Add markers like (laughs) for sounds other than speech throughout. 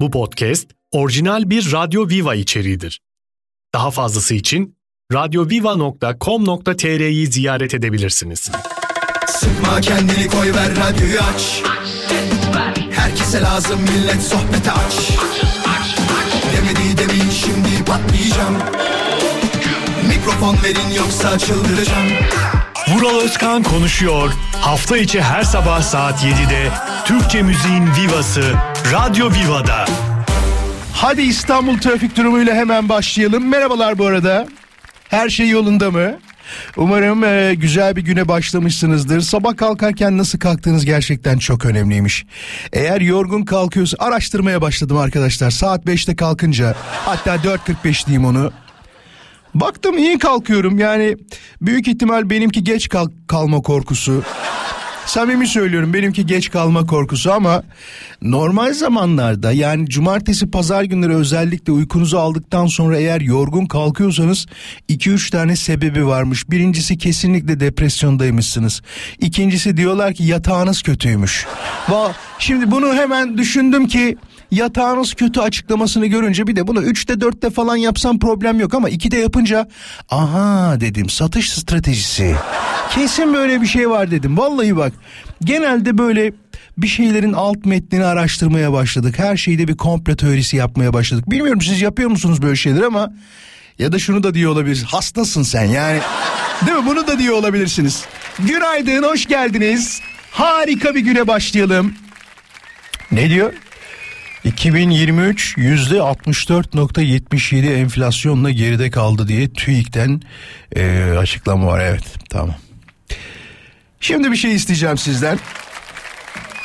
Bu podcast orijinal bir Radyo Viva içeriğidir. Daha fazlası için radyoviva.com.tr'yi ziyaret edebilirsiniz. Sıkma kendini koy ver radyoyu aç. Herkese lazım millet sohbete aç. Demedi demin şimdi patlayacağım. Mikrofon verin yoksa çıldıracağım. Vural Özkan konuşuyor. Hafta içi her sabah saat 7'de Türkçe müziğin vivası Radyo Viva'da. Hadi İstanbul trafik durumuyla hemen başlayalım. Merhabalar bu arada. Her şey yolunda mı? Umarım e, güzel bir güne başlamışsınızdır. Sabah kalkarken nasıl kalktığınız gerçekten çok önemliymiş. Eğer yorgun kalkıyorsa araştırmaya başladım arkadaşlar. Saat 5'te kalkınca hatta 4.45 diyeyim onu. Baktım iyi kalkıyorum yani büyük ihtimal benimki geç kalk kalma korkusu. Samimi söylüyorum benimki geç kalma korkusu ama normal zamanlarda yani cumartesi pazar günleri özellikle uykunuzu aldıktan sonra eğer yorgun kalkıyorsanız 2-3 tane sebebi varmış. Birincisi kesinlikle depresyondaymışsınız. İkincisi diyorlar ki yatağınız kötüymüş. Şimdi bunu hemen düşündüm ki yatağınız kötü açıklamasını görünce bir de bunu 3'te 4'te falan yapsam problem yok ama 2'de yapınca aha dedim satış stratejisi. Kesin böyle bir şey var dedim. Vallahi bak genelde böyle bir şeylerin alt metnini araştırmaya başladık. Her şeyde bir komplo teorisi yapmaya başladık. Bilmiyorum siz yapıyor musunuz böyle şeyler ama ya da şunu da diyor olabilir. Hastasın sen yani. Değil mi? Bunu da diyor olabilirsiniz. Günaydın, hoş geldiniz. Harika bir güne başlayalım. Ne diyor? 2023 yüzde 64.77 enflasyonla geride kaldı diye TÜİK'ten e, açıklama var. Evet tamam. Şimdi bir şey isteyeceğim sizden.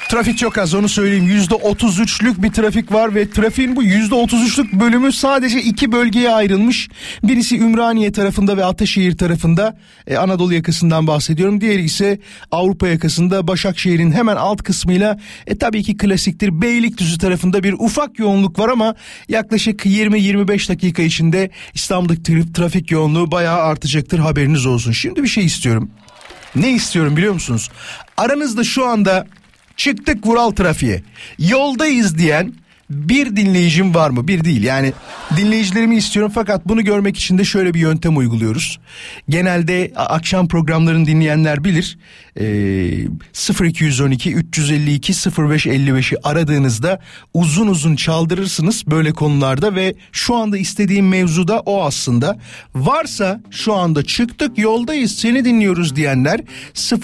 Trafik çok az onu söyleyeyim. Yüzde otuz üçlük bir trafik var ve trafiğin bu yüzde otuz üçlük bölümü sadece iki bölgeye ayrılmış. Birisi Ümraniye tarafında ve Ataşehir tarafında e, Anadolu yakasından bahsediyorum. Diğeri ise Avrupa yakasında Başakşehir'in hemen alt kısmıyla e, tabii ki klasiktir Beylikdüzü tarafında bir ufak yoğunluk var ama yaklaşık 20-25 dakika içinde İstanbul'daki trafik yoğunluğu bayağı artacaktır haberiniz olsun. Şimdi bir şey istiyorum. Ne istiyorum biliyor musunuz? Aranızda şu anda çıktık Vural trafiğe. Yoldayız diyen bir dinleyicim var mı? Bir değil yani dinleyicilerimi istiyorum fakat bunu görmek için de şöyle bir yöntem uyguluyoruz. Genelde akşam programlarını dinleyenler bilir. Ee, 0212 352 0555'i aradığınızda uzun uzun çaldırırsınız böyle konularda ve şu anda istediğim mevzu da o aslında. Varsa şu anda çıktık yoldayız seni dinliyoruz diyenler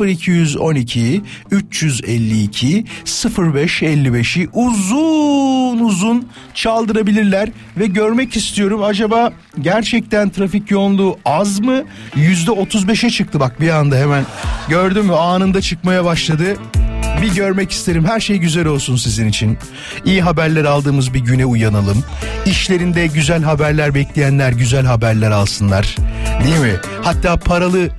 0212 352 0555'i uzun uzun çaldırabilirler ve görmek istiyorum acaba gerçekten trafik yoğunluğu az mı? Yüzde 35'e çıktı bak bir anda hemen gördün mü anında çıkmaya başladı. Bir görmek isterim. Her şey güzel olsun sizin için. İyi haberler aldığımız bir güne uyanalım. İşlerinde güzel haberler bekleyenler güzel haberler alsınlar. Değil mi? Hatta paralı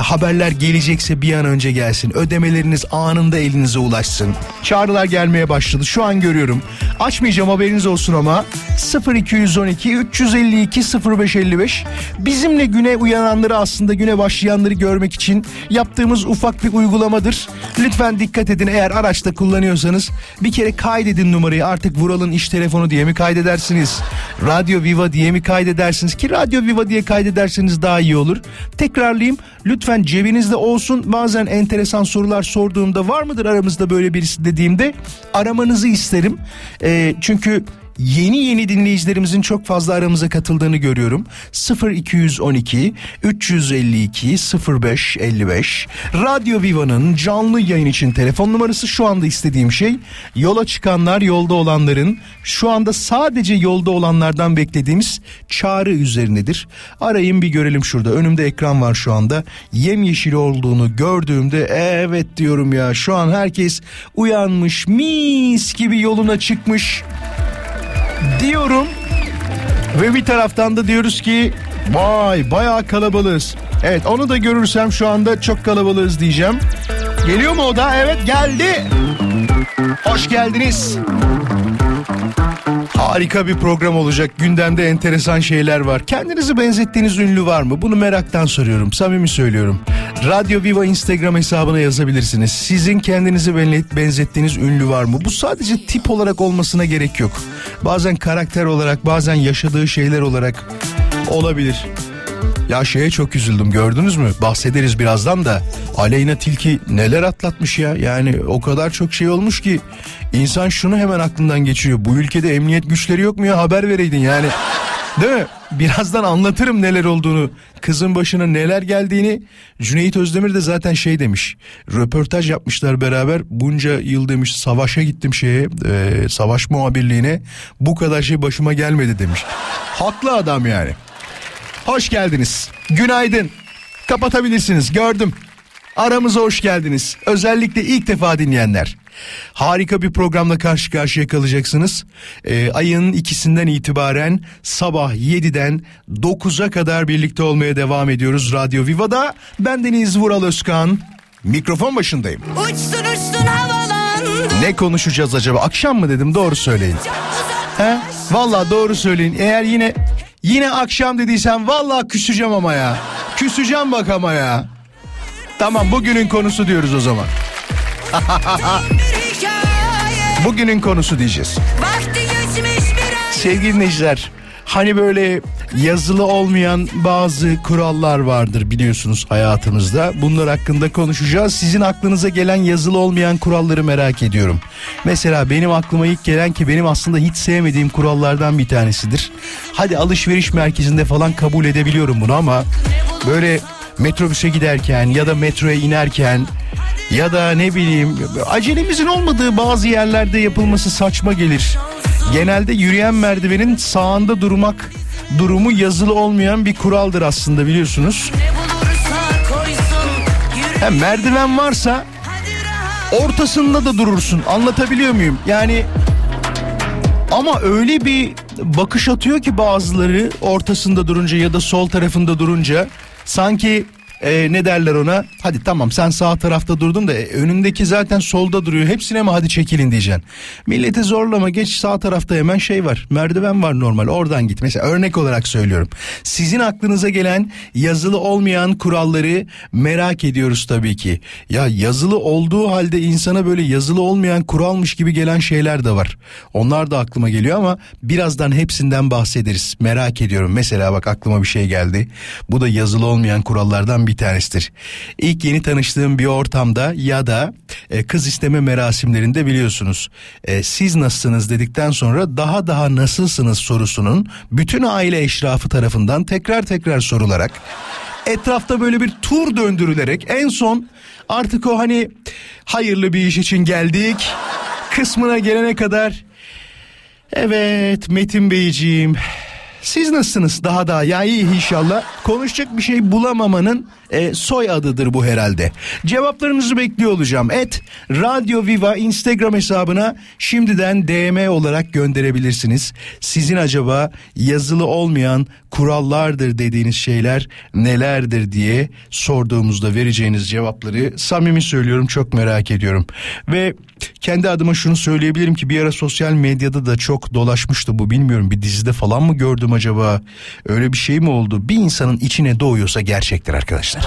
haberler gelecekse bir an önce gelsin. Ödemeleriniz anında elinize ulaşsın. Çağrılar gelmeye başladı. Şu an görüyorum. Açmayacağım haberiniz olsun ama 0212 352 0555 bizimle güne uyananları aslında güne başlayanları görmek için yaptığımız ufak bir uygulamadır. Lütfen dikkat edin eğer araçta kullanıyorsanız bir kere kaydedin numarayı artık Vural'ın iş telefonu diye mi kaydedersiniz? Radyo Viva diye mi kaydedersiniz ki Radyo Viva diye kaydederseniz daha iyi olur. Tekrarlayayım lütfen cebinizde olsun bazen enteresan sorular sorduğumda var mıdır aramızda böyle birisi dediğimde aramanızı isterim. Ee, çünkü yeni yeni dinleyicilerimizin çok fazla aramıza katıldığını görüyorum. 0212 352 0555 Radyo Viva'nın canlı yayın için telefon numarası şu anda istediğim şey. Yola çıkanlar yolda olanların şu anda sadece yolda olanlardan beklediğimiz çağrı üzerinedir. Arayın bir görelim şurada. Önümde ekran var şu anda. Yemyeşil olduğunu gördüğümde evet diyorum ya. Şu an herkes uyanmış mis gibi yoluna çıkmış diyorum ve bir taraftan da diyoruz ki vay bayağı kalabalığız. Evet onu da görürsem şu anda çok kalabalığız diyeceğim. Geliyor mu o da? Evet geldi. Hoş geldiniz. Harika bir program olacak. Gündemde enteresan şeyler var. Kendinizi benzettiğiniz ünlü var mı? Bunu meraktan soruyorum. Samimi söylüyorum. Radyo Viva Instagram hesabına yazabilirsiniz. Sizin kendinizi benzettiğiniz ünlü var mı? Bu sadece tip olarak olmasına gerek yok. Bazen karakter olarak, bazen yaşadığı şeyler olarak olabilir. Ya şeye çok üzüldüm gördünüz mü? Bahsederiz birazdan da. Aleyna Tilki neler atlatmış ya. Yani o kadar çok şey olmuş ki insan şunu hemen aklından geçiriyor. Bu ülkede emniyet güçleri yok mu ya haber vereydin yani. Değil mi? Birazdan anlatırım neler olduğunu. Kızın başına neler geldiğini. Cüneyt Özdemir de zaten şey demiş. Röportaj yapmışlar beraber. Bunca yıl demiş savaşa gittim şeye. E, savaş muhabirliğine. Bu kadar şey başıma gelmedi demiş. Haklı adam yani. Hoş geldiniz. Günaydın. Kapatabilirsiniz. Gördüm. Aramıza hoş geldiniz. Özellikle ilk defa dinleyenler. Harika bir programla karşı karşıya kalacaksınız. Ee, ayın ikisinden itibaren sabah 7'den 9'a kadar birlikte olmaya devam ediyoruz Radyo Viva'da. Ben Deniz Vural Özkan. Mikrofon başındayım. Uçsun uçsun havalandı. Ne konuşacağız acaba? Akşam mı dedim doğru söyleyin. He? Valla doğru söyleyin. Eğer yine yine akşam dediysen valla küseceğim ama ya. Küseceğim bak ama ya. Tamam bugünün konusu diyoruz o zaman. (laughs) Bugünün konusu diyeceğiz. Sevgili dinleyiciler, hani böyle yazılı olmayan bazı kurallar vardır biliyorsunuz hayatımızda. Bunlar hakkında konuşacağız. Sizin aklınıza gelen yazılı olmayan kuralları merak ediyorum. Mesela benim aklıma ilk gelen ki benim aslında hiç sevmediğim kurallardan bir tanesidir. Hadi alışveriş merkezinde falan kabul edebiliyorum bunu ama böyle metrobüse giderken ya da metroya inerken ya da ne bileyim acelemizin olmadığı bazı yerlerde yapılması saçma gelir. Genelde yürüyen merdivenin sağında durmak durumu yazılı olmayan bir kuraldır aslında biliyorsunuz. Hem merdiven varsa ortasında da durursun. Anlatabiliyor muyum? Yani ama öyle bir bakış atıyor ki bazıları ortasında durunca ya da sol tarafında durunca sanki e, ne derler ona? Hadi tamam sen sağ tarafta durdun da e, önündeki zaten solda duruyor. Hepsine mi hadi çekilin diyeceksin. Milleti zorlama geç sağ tarafta hemen şey var. Merdiven var normal oradan git. Mesela örnek olarak söylüyorum. Sizin aklınıza gelen yazılı olmayan kuralları merak ediyoruz tabii ki. Ya yazılı olduğu halde insana böyle yazılı olmayan kuralmış gibi gelen şeyler de var. Onlar da aklıma geliyor ama birazdan hepsinden bahsederiz. Merak ediyorum. Mesela bak aklıma bir şey geldi. Bu da yazılı olmayan kurallardan bir bir tanesidir. İlk yeni tanıştığım bir ortamda ya da e, kız isteme merasimlerinde biliyorsunuz e, siz nasılsınız dedikten sonra daha daha nasılsınız sorusunun bütün aile eşrafı tarafından tekrar tekrar sorularak etrafta böyle bir tur döndürülerek en son artık o hani hayırlı bir iş için geldik kısmına gelene kadar evet Metin Beyciğim siz nasılsınız daha da ya iyi inşallah. Konuşacak bir şey bulamamanın e, soy adıdır bu herhalde. Cevaplarınızı bekliyor olacağım. Et Radyo Viva Instagram hesabına şimdiden DM olarak gönderebilirsiniz. Sizin acaba yazılı olmayan kurallardır dediğiniz şeyler nelerdir diye sorduğumuzda vereceğiniz cevapları samimi söylüyorum çok merak ediyorum. Ve kendi adıma şunu söyleyebilirim ki bir ara sosyal medyada da çok dolaşmıştı bu bilmiyorum bir dizide falan mı gördüm acaba öyle bir şey mi oldu? Bir insanın içine doğuyorsa gerçektir arkadaşlar.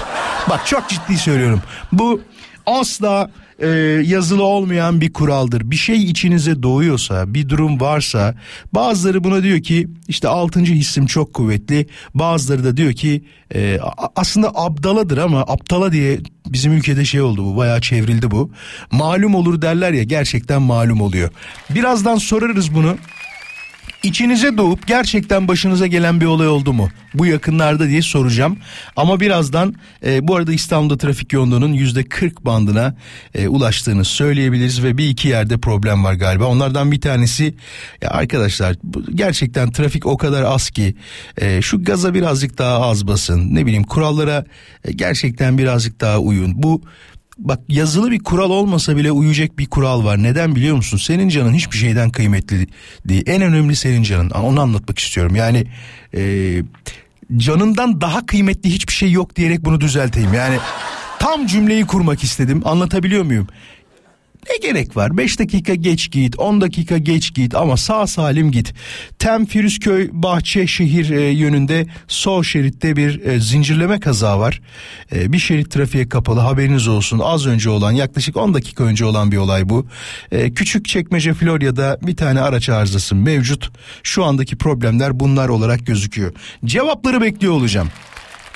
Bak çok ciddi söylüyorum bu asla e, yazılı olmayan bir kuraldır. Bir şey içinize doğuyorsa, bir durum varsa bazıları buna diyor ki işte altıncı hissim çok kuvvetli. Bazıları da diyor ki e, aslında abdaladır ama aptala diye bizim ülkede şey oldu bu bayağı çevrildi bu. Malum olur derler ya gerçekten malum oluyor. Birazdan sorarız bunu. İçinize doğup gerçekten başınıza gelen bir olay oldu mu? Bu yakınlarda diye soracağım. Ama birazdan e, bu arada İstanbul'da trafik yoğunluğunun yüzde 40 bandına e, ulaştığını söyleyebiliriz ve bir iki yerde problem var galiba. Onlardan bir tanesi ya arkadaşlar gerçekten trafik o kadar az ki e, şu gaza birazcık daha az basın. Ne bileyim kurallara e, gerçekten birazcık daha uyun. Bu bak yazılı bir kural olmasa bile uyacak bir kural var. Neden biliyor musun? Senin canın hiçbir şeyden kıymetli değil. En önemli senin canın. Onu anlatmak istiyorum. Yani e, canından daha kıymetli hiçbir şey yok diyerek bunu düzelteyim. Yani tam cümleyi kurmak istedim. Anlatabiliyor muyum? Ne gerek var? 5 dakika geç git, 10 dakika geç git ama sağ salim git. Tem Firuzköy Bahçeşehir e, yönünde sol şeritte bir e, zincirleme kaza var. E, bir şerit trafiğe kapalı haberiniz olsun. Az önce olan yaklaşık 10 dakika önce olan bir olay bu. E, küçük çekmece Florya'da bir tane araç arızası mevcut. Şu andaki problemler bunlar olarak gözüküyor. Cevapları bekliyor olacağım.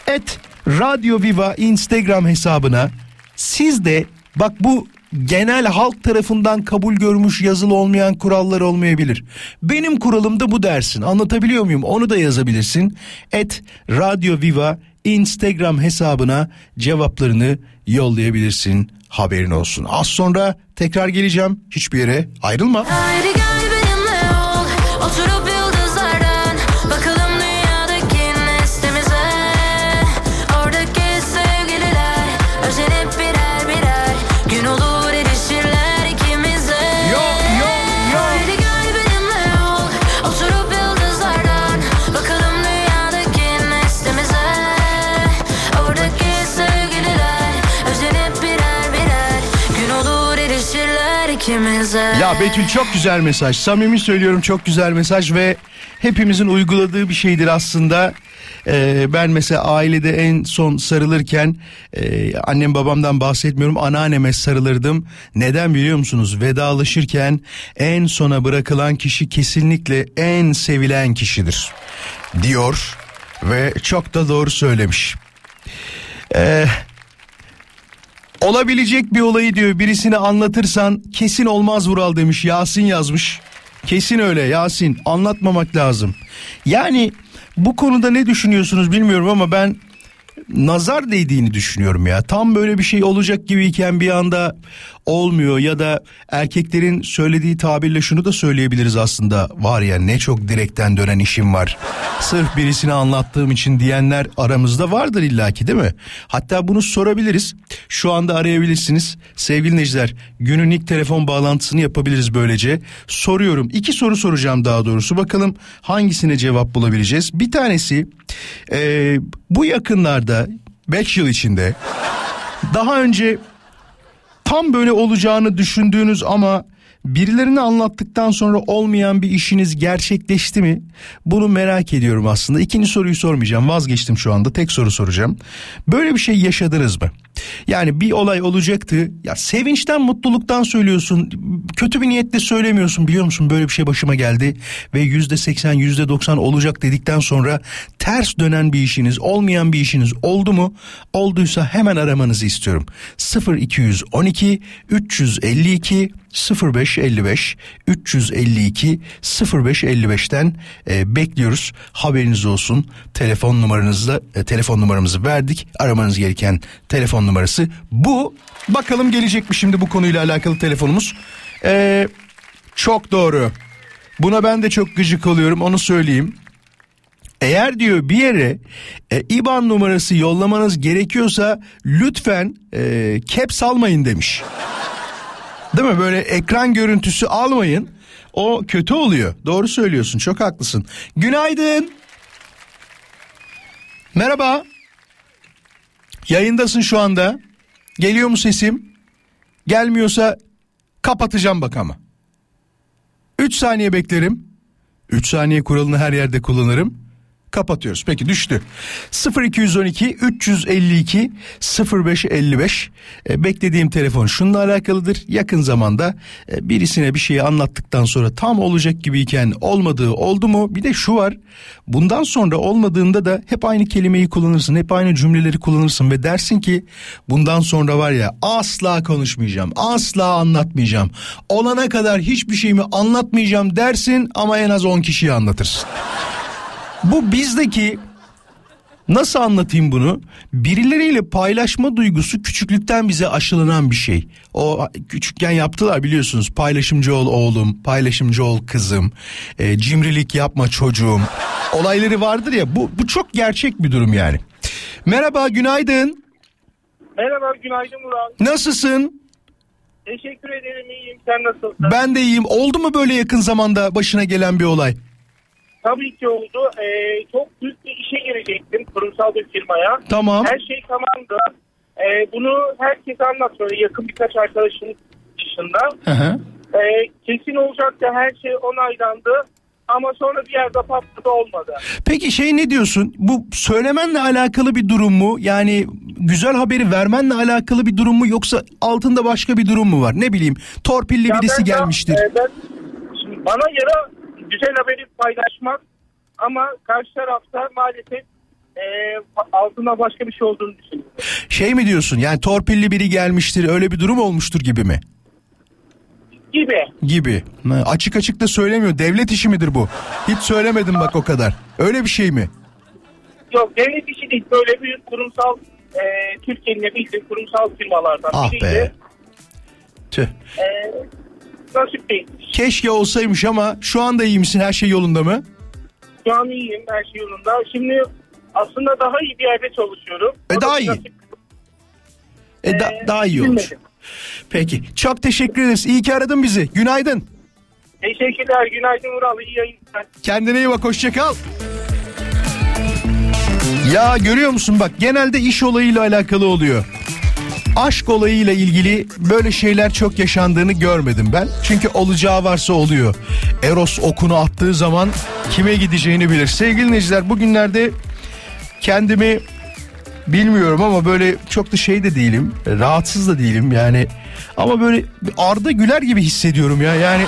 Et Radyo Viva Instagram hesabına siz de bak bu genel halk tarafından kabul görmüş yazılı olmayan kurallar olmayabilir. Benim kuralım da bu dersin. Anlatabiliyor muyum? Onu da yazabilirsin. Et Radyo Viva Instagram hesabına cevaplarını yollayabilirsin. Haberin olsun. Az sonra tekrar geleceğim. Hiçbir yere ayrılma. Haydi Ya Betül çok güzel mesaj. Samimi söylüyorum çok güzel mesaj ve hepimizin uyguladığı bir şeydir aslında. Ee, ben mesela ailede en son sarılırken e, annem babamdan bahsetmiyorum anneanneme sarılırdım. Neden biliyor musunuz? Vedalaşırken en sona bırakılan kişi kesinlikle en sevilen kişidir diyor ve çok da doğru söylemiş. Ee, Olabilecek bir olayı diyor birisine anlatırsan kesin olmaz Vural demiş Yasin yazmış. Kesin öyle Yasin anlatmamak lazım. Yani bu konuda ne düşünüyorsunuz bilmiyorum ama ben nazar değdiğini düşünüyorum ya. Tam böyle bir şey olacak gibiyken bir anda olmuyor ya da erkeklerin söylediği tabirle şunu da söyleyebiliriz aslında. Var ya ne çok direkten dönen işim var. Sırf birisine anlattığım için diyenler aramızda vardır illaki değil mi? Hatta bunu sorabiliriz. Şu anda arayabilirsiniz. Sevgili dinleyiciler günün ilk telefon bağlantısını yapabiliriz böylece. Soruyorum. iki soru soracağım daha doğrusu. Bakalım hangisine cevap bulabileceğiz. Bir tanesi e, bu yakınlarda 5 yıl içinde daha önce tam böyle olacağını düşündüğünüz ama birilerine anlattıktan sonra olmayan bir işiniz gerçekleşti mi? Bunu merak ediyorum aslında. İkinci soruyu sormayacağım. Vazgeçtim şu anda. Tek soru soracağım. Böyle bir şey yaşadınız mı? Yani bir olay olacaktı. Ya sevinçten, mutluluktan söylüyorsun. Kötü bir niyetle söylemiyorsun. Biliyor musun böyle bir şey başıma geldi ve yüzde seksen, yüzde doksan olacak dedikten sonra ters dönen bir işiniz, olmayan bir işiniz oldu mu? Olduysa hemen aramanızı istiyorum. 0212 352 0555 352 0555'ten e, bekliyoruz. Haberiniz olsun. Telefon numaranızla e, telefon numaramızı verdik. Aramanız gereken telefon numarası bu. Bakalım gelecek mi şimdi bu konuyla alakalı telefonumuz? E, çok doğru. Buna ben de çok gıcık oluyorum onu söyleyeyim. Eğer diyor bir yere e, IBAN numarası yollamanız gerekiyorsa lütfen e, caps almayın demiş. Değil mi? Böyle ekran görüntüsü almayın. O kötü oluyor. Doğru söylüyorsun. Çok haklısın. Günaydın. Merhaba. Yayındasın şu anda. Geliyor mu sesim? Gelmiyorsa kapatacağım bak ama. 3 saniye beklerim. 3 saniye kuralını her yerde kullanırım. Kapatıyoruz. Peki düştü. 0212 352 0555 e, beklediğim telefon şununla alakalıdır. Yakın zamanda e, birisine bir şeyi anlattıktan sonra tam olacak gibiyken olmadığı oldu mu? Bir de şu var. Bundan sonra olmadığında da hep aynı kelimeyi kullanırsın. Hep aynı cümleleri kullanırsın ve dersin ki bundan sonra var ya asla konuşmayacağım. Asla anlatmayacağım. Olana kadar hiçbir şeyimi anlatmayacağım dersin ama en az 10 kişiye anlatırsın. Bu bizdeki nasıl anlatayım bunu? Birileriyle paylaşma duygusu küçüklükten bize aşılanan bir şey. O küçükken yaptılar biliyorsunuz. Paylaşımcı ol oğlum, paylaşımcı ol kızım, e, cimrilik yapma çocuğum. Olayları vardır ya bu, bu çok gerçek bir durum yani. Merhaba günaydın. Merhaba, günaydın Murat. Nasılsın? Teşekkür ederim, iyiyim. Sen nasılsın? Ben de iyiyim. Oldu mu böyle yakın zamanda başına gelen bir olay? Tabii ki oldu. Ee, çok büyük bir işe girecektim kurumsal bir firmaya. Tamam. Her şey tamamdı. Ee, bunu herkese anlat. Böyle yakın birkaç arkadaşım dışında. Hı hı. E, kesin olacaktı her şey onaylandı. Ama sonra bir yerde patladı olmadı. Peki şey ne diyorsun? Bu söylemenle alakalı bir durum mu? Yani güzel haberi vermenle alakalı bir durum mu yoksa altında başka bir durum mu var? Ne bileyim torpilli Ya birisi ben gelmiştir. e, ben, şimdi bana göre güzel haberi paylaşmak ama karşı tarafta maalesef e, altında başka bir şey olduğunu düşünüyorum. Şey mi diyorsun? Yani torpilli biri gelmiştir öyle bir durum olmuştur gibi mi? Gibi. Gibi. Ha, Açık açık da söylemiyor. Devlet işi midir bu? Hiç söylemedim bak o kadar. Öyle bir şey mi? Yok devlet işi değil böyle bir kurumsal e, Türkiye'nin bildiği kurumsal firmalardan Ah biriydi. be. Tüh. E, nasip değilmiş. Keşke olsaymış ama şu anda iyi misin? Her şey yolunda mı? Şu an iyiyim her şey yolunda. Şimdi aslında daha iyi bir yerde çalışıyorum. E, O da daha iyi. nasip- E, da- e, daha iyi olur. bilmedim. Peki. Çok teşekkür ederiz. İyi ki aradın bizi. Günaydın. Teşekkürler. Günaydın Vural. İyi yayınlar. Kendine iyi bak hoşça kal. Ya görüyor musun bak genelde iş olayıyla alakalı oluyor. Aşk olayıyla ilgili böyle şeyler çok yaşandığını görmedim ben. Çünkü olacağı varsa oluyor. Eros okunu attığı zaman kime gideceğini bilir. Sevgili dinleyiciler bugünlerde kendimi bilmiyorum ama böyle çok da şey de değilim. Rahatsız da değilim yani. Ama böyle Arda Güler gibi hissediyorum ya. Yani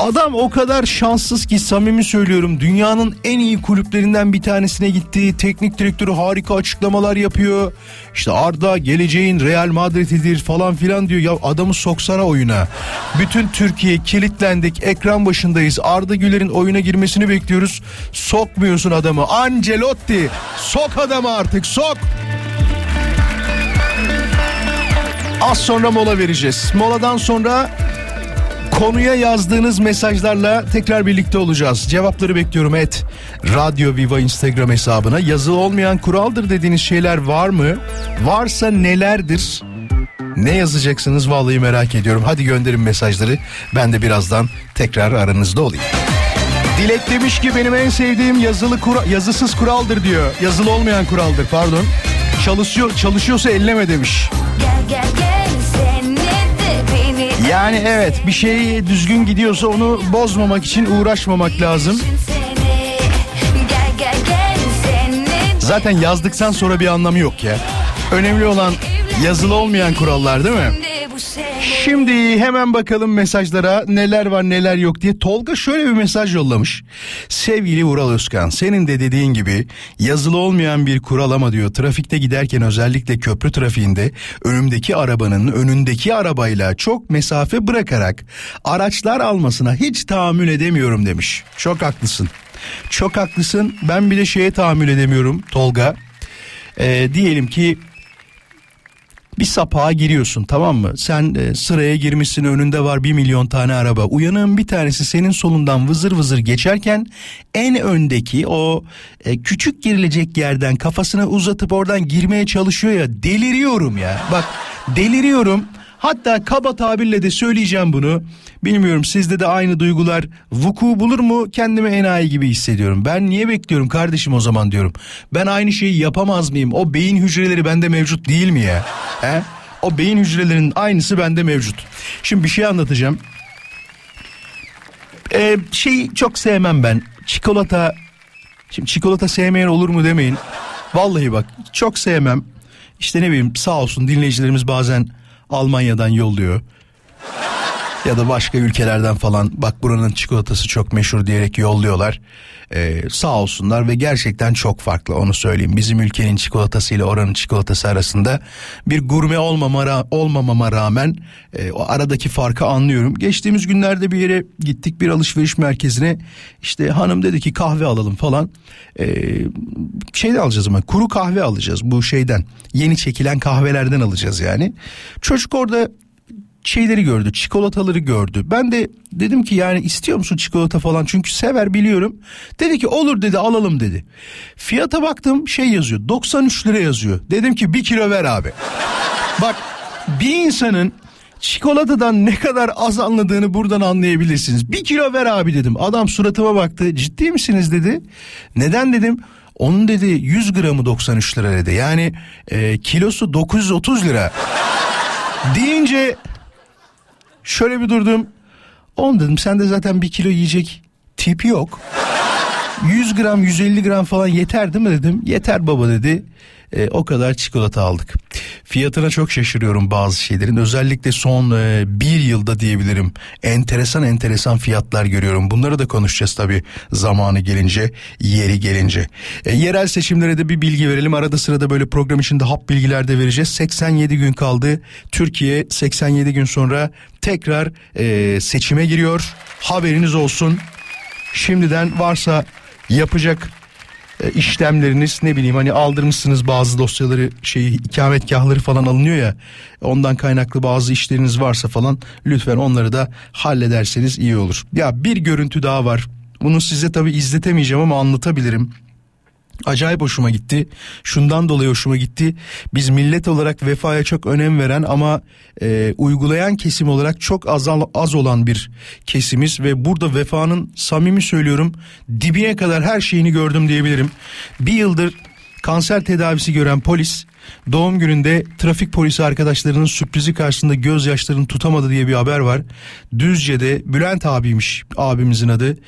Adam o kadar şanssız ki samimi söylüyorum. Dünyanın en iyi kulüplerinden bir tanesine gitti. Teknik direktörü harika açıklamalar yapıyor. İşte Arda geleceğin Real Madrid'idir falan filan diyor. Ya adamı soksana oyuna. Bütün Türkiye kilitlendik. Ekran başındayız. Arda Güler'in oyuna girmesini bekliyoruz. Sokmuyorsun adamı. Ancelotti sok adamı artık sok. Az sonra mola vereceğiz. Moladan sonra Konuya yazdığınız mesajlarla tekrar birlikte olacağız. Cevapları bekliyorum et. Radyo Viva Instagram hesabına. Yazılı olmayan kuraldır dediğiniz şeyler var mı? Varsa nelerdir? Ne yazacaksınız vallahi merak ediyorum. Hadi gönderin mesajları. Ben de birazdan tekrar aranızda olayım. Dilek demiş ki benim en sevdiğim yazılı kura, yazısız kuraldır diyor. Yazılı olmayan kuraldır pardon. Çalışıyor çalışıyorsa elleme demiş. Gel gel gel Yani evet bir şey düzgün gidiyorsa onu bozmamak için uğraşmamak lazım. Zaten yazdıktan sonra bir anlamı yok ya. Önemli olan yazılı olmayan kurallar değil mi? Şimdi hemen bakalım mesajlara neler var neler yok diye. Tolga şöyle bir mesaj yollamış. Sevgili Ural Özkan senin de dediğin gibi yazılı olmayan bir kural ama diyor trafikte giderken özellikle köprü trafiğinde önümdeki arabanın önündeki arabayla çok mesafe bırakarak araçlar almasına hiç tahammül edemiyorum demiş. Çok haklısın. Çok haklısın. Ben bir de şeye tahammül edemiyorum Tolga. Ee, diyelim ki bir sapağa giriyorsun tamam mı? Sen e, sıraya girmişsin önünde var bir milyon tane araba. Uyanığın bir tanesi senin solundan vızır vızır geçerken en öndeki o e, küçük girilecek yerden kafasını uzatıp oradan girmeye çalışıyor ya deliriyorum ya. Bak deliriyorum. Hatta kaba tabirle de söyleyeceğim bunu. Bilmiyorum sizde de aynı duygular vuku bulur mu? Kendimi enayi gibi hissediyorum. Ben niye bekliyorum kardeşim o zaman diyorum. Ben aynı şeyi yapamaz mıyım? O beyin hücreleri bende mevcut değil mi ya? He? O beyin hücrelerinin aynısı bende mevcut. Şimdi bir şey anlatacağım. Ee, şeyi çok sevmem ben. Çikolata. Şimdi çikolata sevmeyen olur mu demeyin. Vallahi bak çok sevmem. İşte ne bileyim sağ olsun dinleyicilerimiz bazen Almanya'dan yolluyor. Ya da başka ülkelerden falan bak buranın çikolatası çok meşhur diyerek yolluyorlar. Ee, sağ olsunlar ve gerçekten çok farklı onu söyleyeyim. Bizim ülkenin çikolatasıyla oranın çikolatası arasında bir gurme olmama, olmamama rağmen e, o aradaki farkı anlıyorum. Geçtiğimiz günlerde bir yere gittik bir alışveriş merkezine işte hanım dedi ki kahve alalım falan. Ee, şey de alacağız ama kuru kahve alacağız bu şeyden yeni çekilen kahvelerden alacağız yani. Çocuk orada şeyleri gördü çikolataları gördü. Ben de dedim ki yani istiyor musun çikolata falan çünkü sever biliyorum. Dedi ki olur dedi alalım dedi. Fiyata baktım şey yazıyor 93 lira yazıyor. Dedim ki bir kilo ver abi. Bak bir insanın çikolatadan ne kadar az anladığını buradan anlayabilirsiniz. Bir kilo ver abi dedim. Adam suratıma baktı ciddi misiniz dedi. Neden dedim. Onun dedi 100 gramı 93 lira dedi. Yani e, kilosu 930 lira deyince Şöyle bir durdum. Oğlum dedim sende zaten bir kilo yiyecek tipi yok. 100 gram 150 gram falan yeter değil mi dedim. Yeter baba dedi. E, o kadar çikolata aldık. Fiyatına çok şaşırıyorum bazı şeylerin. Özellikle son e, bir yılda diyebilirim. Enteresan enteresan fiyatlar görüyorum. Bunları da konuşacağız tabii zamanı gelince, yeri gelince. E, yerel seçimlere de bir bilgi verelim. Arada sırada böyle program içinde hap bilgiler de vereceğiz. 87 gün kaldı. Türkiye 87 gün sonra tekrar e, seçime giriyor. Haberiniz olsun. Şimdiden varsa yapacak işlemleriniz ne bileyim hani aldırmışsınız bazı dosyaları şeyi ikametgahları falan alınıyor ya ondan kaynaklı bazı işleriniz varsa falan lütfen onları da hallederseniz iyi olur. Ya bir görüntü daha var. Bunu size tabi izletemeyeceğim ama anlatabilirim. Acayip hoşuma gitti. Şundan dolayı hoşuma gitti. Biz millet olarak vefaya çok önem veren ama e, uygulayan kesim olarak çok az, az olan bir kesimiz ve burada vefanın samimi söylüyorum dibine kadar her şeyini gördüm diyebilirim. Bir yıldır kanser tedavisi gören polis doğum gününde trafik polisi arkadaşlarının sürprizi karşısında gözyaşlarını tutamadı diye bir haber var. Düzce'de Bülent abiymiş abimizin adı.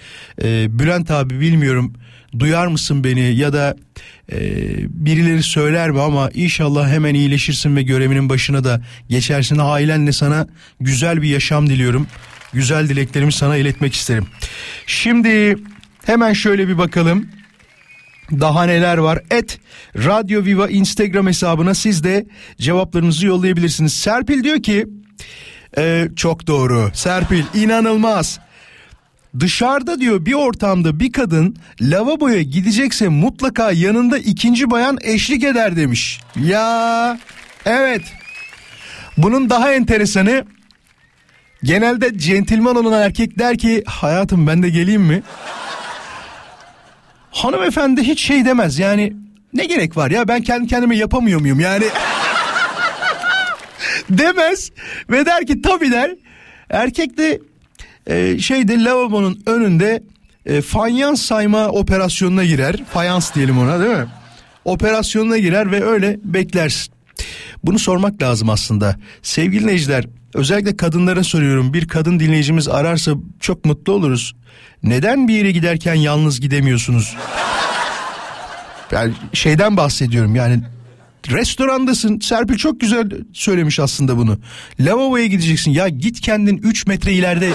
Ee, Bülent abi bilmiyorum duyar mısın beni ya da e, birileri söyler mi ama inşallah hemen iyileşirsin ve görevinin başına da geçersin. Ailenle sana güzel bir yaşam diliyorum. Güzel dileklerimi sana iletmek isterim. Şimdi hemen şöyle bir bakalım. Daha neler var? Et Radyo Viva Instagram hesabına siz de cevaplarınızı yollayabilirsiniz. Serpil diyor ki e, çok doğru. Serpil inanılmaz. Dışarıda diyor bir ortamda bir kadın lavaboya gidecekse mutlaka yanında ikinci bayan eşlik eder demiş. Ya evet. Bunun daha enteresanı genelde centilman olan erkek der ki hayatım ben de geleyim mi? Hanımefendi hiç şey demez. Yani ne gerek var ya? Ben kendi kendime yapamıyor muyum? Yani (laughs) demez ve der ki tabii der. Erkek de e, şeyde lavabonun önünde e, fayans sayma operasyonuna girer. Fayans diyelim ona değil mi? Operasyonuna girer ve öyle beklersin. Bunu sormak lazım aslında. Sevgili dinleyiciler özellikle kadınlara soruyorum. Bir kadın dinleyicimiz ararsa çok mutlu oluruz. Neden bir yere giderken yalnız gidemiyorsunuz? Yani şeyden bahsediyorum. Yani restorandasın. Serpil çok güzel söylemiş aslında bunu. Lavaboya gideceksin. Ya git kendin 3 metre ileride.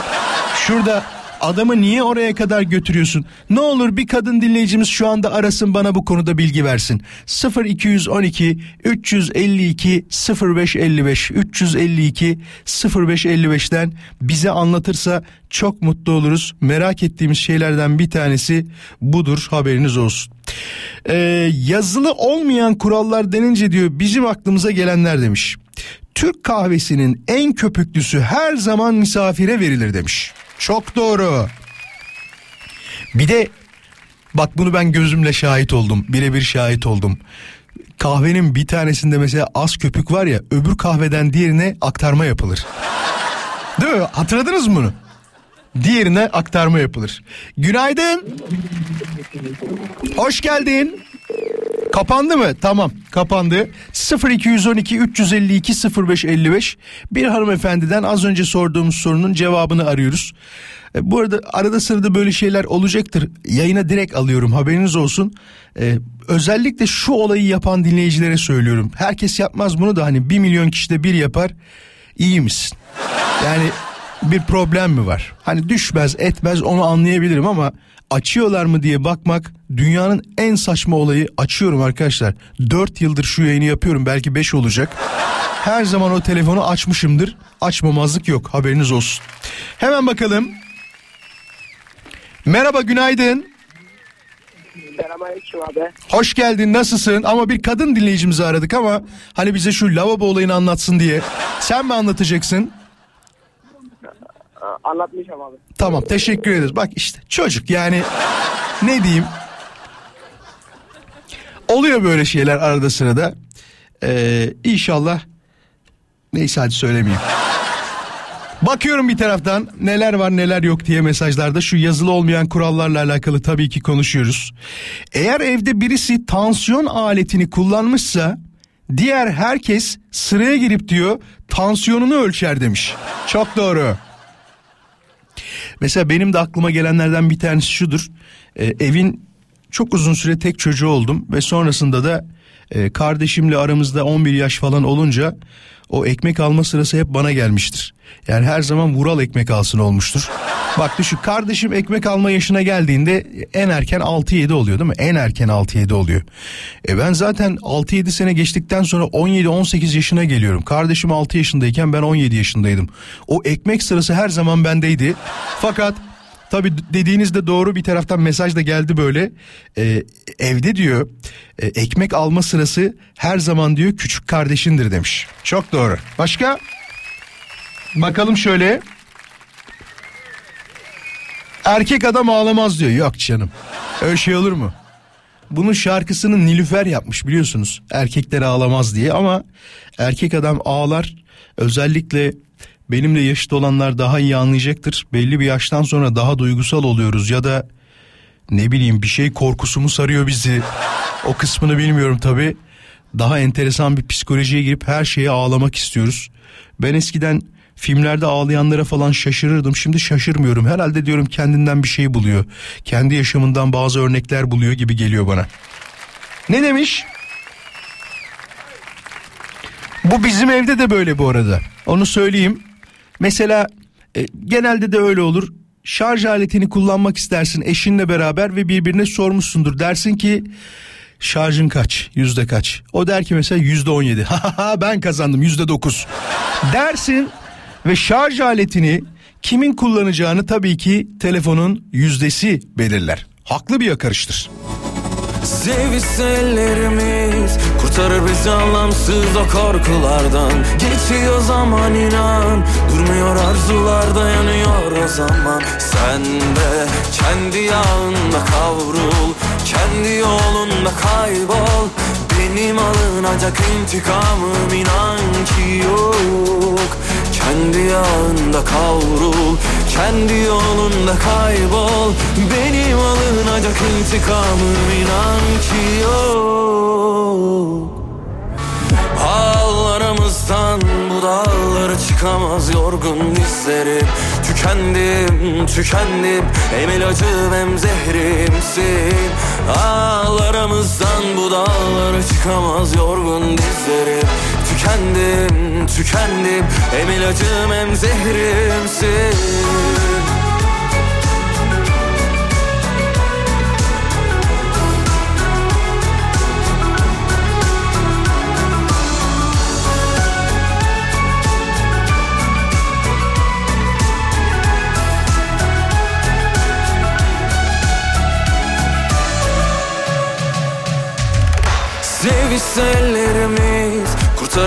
Şurada adamı niye oraya kadar götürüyorsun? Ne olur bir kadın dinleyicimiz şu anda arasın bana bu konuda bilgi versin. 0212 352 0555 352 0555'ten bize anlatırsa çok mutlu oluruz. Merak ettiğimiz şeylerden bir tanesi budur haberiniz olsun. Ee, yazılı olmayan kurallar denince diyor bizim aklımıza gelenler demiş. Türk kahvesinin en köpüklüsü her zaman misafire verilir demiş. Çok doğru. Bir de bak bunu ben gözümle şahit oldum. Birebir şahit oldum. Kahvenin bir tanesinde mesela az köpük var ya öbür kahveden diğerine aktarma yapılır. Değil mi? Hatırladınız mı bunu? Diğerine aktarma yapılır. Günaydın. Hoş geldin. Kapandı mı? Tamam kapandı. 0212 352 0555 bir hanımefendiden az önce sorduğumuz sorunun cevabını arıyoruz. E, bu arada arada sırada böyle şeyler olacaktır. Yayına direkt alıyorum haberiniz olsun. E, özellikle şu olayı yapan dinleyicilere söylüyorum. Herkes yapmaz bunu da hani bir milyon kişi de bir yapar. İyi misin? Yani bir problem mi var? Hani düşmez etmez onu anlayabilirim ama açıyorlar mı diye bakmak dünyanın en saçma olayı açıyorum arkadaşlar. 4 yıldır şu yayını yapıyorum belki 5 olacak. Her zaman o telefonu açmışımdır. Açmamazlık yok haberiniz olsun. Hemen bakalım. Merhaba günaydın. Selamünaleyküm abi. Hoş geldin nasılsın? Ama bir kadın dinleyicimizi aradık ama hani bize şu lavabo olayını anlatsın diye. Sen mi anlatacaksın? Anlatmayacağım abi. Tamam teşekkür ederiz. Bak işte çocuk yani ne diyeyim. Oluyor böyle şeyler arada sırada. Ee, inşallah neyse hadi söylemeyeyim. Bakıyorum bir taraftan neler var neler yok diye mesajlarda şu yazılı olmayan kurallarla alakalı tabii ki konuşuyoruz. Eğer evde birisi tansiyon aletini kullanmışsa Diğer herkes sıraya girip diyor tansiyonunu ölçer demiş. Çok doğru. Mesela benim de aklıma gelenlerden bir tanesi şudur. Ee, evin çok uzun süre tek çocuğu oldum ve sonrasında da e, kardeşimle aramızda 11 yaş falan olunca o ekmek alma sırası hep bana gelmiştir. Yani her zaman Vural ekmek alsın olmuştur. Bak düşün kardeşim ekmek alma yaşına geldiğinde en erken 6-7 oluyor değil mi? En erken 6-7 oluyor. E ben zaten 6-7 sene geçtikten sonra 17-18 yaşına geliyorum. Kardeşim 6 yaşındayken ben 17 yaşındaydım. O ekmek sırası her zaman bendeydi. Fakat Tabi dediğiniz de doğru bir taraftan mesaj da geldi böyle. Ee, evde diyor e, ekmek alma sırası her zaman diyor küçük kardeşindir demiş. Çok doğru. Başka? Bakalım şöyle. Erkek adam ağlamaz diyor. Yok canım. Öyle şey olur mu? Bunun şarkısını Nilüfer yapmış biliyorsunuz. Erkekler ağlamaz diye ama erkek adam ağlar. Özellikle benimle yaşıt olanlar daha iyi anlayacaktır. Belli bir yaştan sonra daha duygusal oluyoruz ya da ne bileyim bir şey korkusu mu sarıyor bizi. O kısmını bilmiyorum tabi. Daha enteresan bir psikolojiye girip her şeye ağlamak istiyoruz. Ben eskiden filmlerde ağlayanlara falan şaşırırdım. Şimdi şaşırmıyorum. Herhalde diyorum kendinden bir şey buluyor. Kendi yaşamından bazı örnekler buluyor gibi geliyor bana. Ne demiş? Bu bizim evde de böyle bu arada. Onu söyleyeyim. Mesela e, genelde de öyle olur. Şarj aletini kullanmak istersin eşinle beraber ve birbirine sormuşsundur. Dersin ki şarjın kaç yüzde kaç o der ki mesela yüzde on yedi (laughs) ben kazandım yüzde dokuz dersin ve şarj aletini kimin kullanacağını tabii ki telefonun yüzdesi belirler. Haklı bir yakarıştır. Ellerimiz Kurtarır bizi anlamsız o korkulardan. Geçiyor zaman inan Durmuyor arzular dayanıyor o zaman. Sen de kendi yağında kavrul Kendi yolunda kaybol. Benim alınacak intikamım inan ki yok Kendi yağında kavrul Kendi yolunda kaybol. Benim alınacak intikamım inan ki yok. Ağlarımızdan bu dağlara çıkamaz yorgun dizlerim Tükendim, tükendim Hem ilacım hem zehrimsin. Ağlarımızdan bu dağlara çıkamaz yorgun dizlerim Tükendim, tükendim. Hem ilacım hem zehrimsin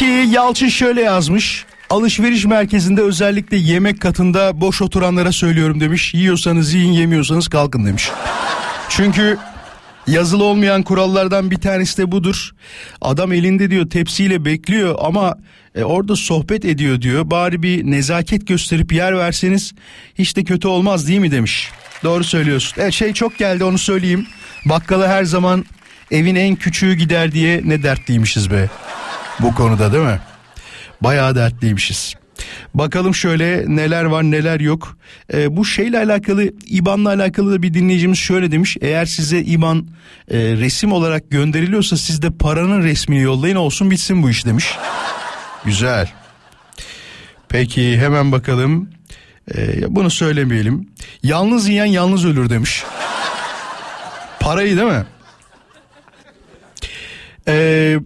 Peki Yalçın şöyle yazmış. Alışveriş merkezinde özellikle yemek katında boş oturanlara söylüyorum demiş. Yiyorsanız yiyin yemiyorsanız kalkın demiş. Çünkü Yazılı olmayan kurallardan bir tanesi de budur. Adam elinde diyor tepsiyle bekliyor ama e, orada sohbet ediyor diyor. Bari bir nezaket gösterip yer verseniz hiç de kötü olmaz değil mi demiş. Doğru söylüyorsun. Evet şey çok geldi onu söyleyeyim. Bakkala her zaman evin en küçüğü gider diye ne dertliymişiz be. Bu konuda değil mi? Bayağı dertliymişiz. Bakalım şöyle neler var neler yok. Ee, bu şeyle alakalı İBAN'la alakalı da bir dinleyicimiz şöyle demiş. Eğer size İBAN e, resim olarak gönderiliyorsa siz de paranın resmini yollayın olsun bitsin bu iş demiş. Güzel. Peki hemen bakalım. Ee, bunu söylemeyelim. Yalnız yiyen yalnız ölür demiş. Parayı değil mi? Ee,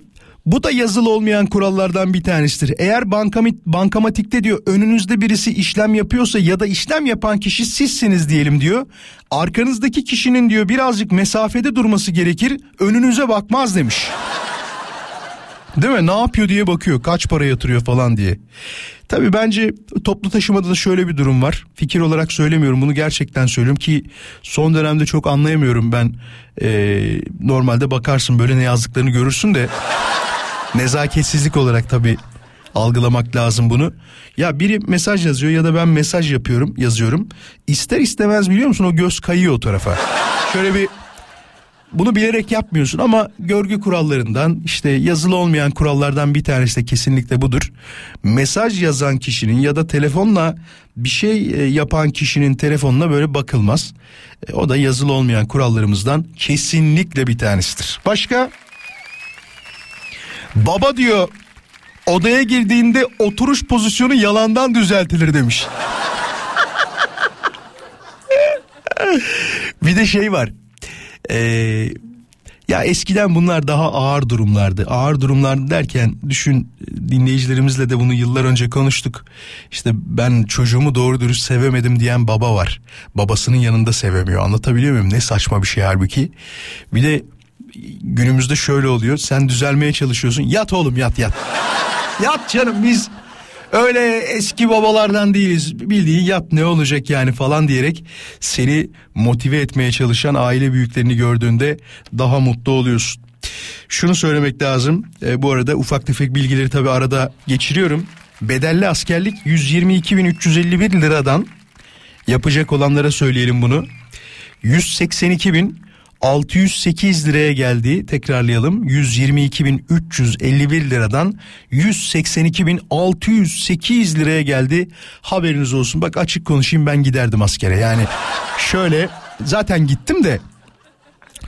bu da yazılı olmayan kurallardan bir tanesidir. Eğer bankamit, bankamatikte diyor önünüzde birisi işlem yapıyorsa ya da işlem yapan kişi sizsiniz diyelim diyor. Arkanızdaki kişinin diyor birazcık mesafede durması gerekir önünüze bakmaz demiş. Değil mi? Ne yapıyor diye bakıyor. Kaç para yatırıyor falan diye. Tabii bence toplu taşımada da şöyle bir durum var. Fikir olarak söylemiyorum. Bunu gerçekten söylüyorum ki son dönemde çok anlayamıyorum ben. Ee, normalde bakarsın böyle ne yazdıklarını görürsün de nezaketsizlik olarak tabii algılamak lazım bunu. Ya biri mesaj yazıyor ya da ben mesaj yapıyorum, yazıyorum. İster istemez biliyor musun o göz kayıyor o tarafa. Şöyle bir bunu bilerek yapmıyorsun ama görgü kurallarından işte yazılı olmayan kurallardan bir tanesi de kesinlikle budur. Mesaj yazan kişinin ya da telefonla bir şey e, yapan kişinin telefonuna böyle bakılmaz. E, O da yazılı olmayan kurallarımızdan kesinlikle bir tanesidir. Başka? Baba diyor odaya girdiğinde oturuş pozisyonu yalandan düzeltilir demiş. (laughs) bir de şey var. Ee, ya eskiden bunlar daha ağır durumlardı. Ağır durumlar derken düşün dinleyicilerimizle de bunu yıllar önce konuştuk. İşte ben çocuğumu doğru dürüst sevemedim diyen baba var. Babasının yanında sevemiyor. Anlatabiliyor muyum? Ne saçma bir şey halbuki. Bir de günümüzde şöyle oluyor. Sen düzelmeye çalışıyorsun. Yat oğlum yat yat. (laughs) yat canım biz öyle eski babalardan değiliz. Bildiğin yat ne olacak yani falan diyerek seni motive etmeye çalışan aile büyüklerini gördüğünde daha mutlu oluyorsun. Şunu söylemek lazım. E, bu arada ufak tefek bilgileri tabii arada geçiriyorum. Bedelli askerlik 122.351 liradan yapacak olanlara söyleyelim bunu. 182 bin 608 liraya geldi. Tekrarlayalım. 122.351 liradan 182.608 liraya geldi. Haberiniz olsun. Bak açık konuşayım ben giderdim askere. Yani şöyle zaten gittim de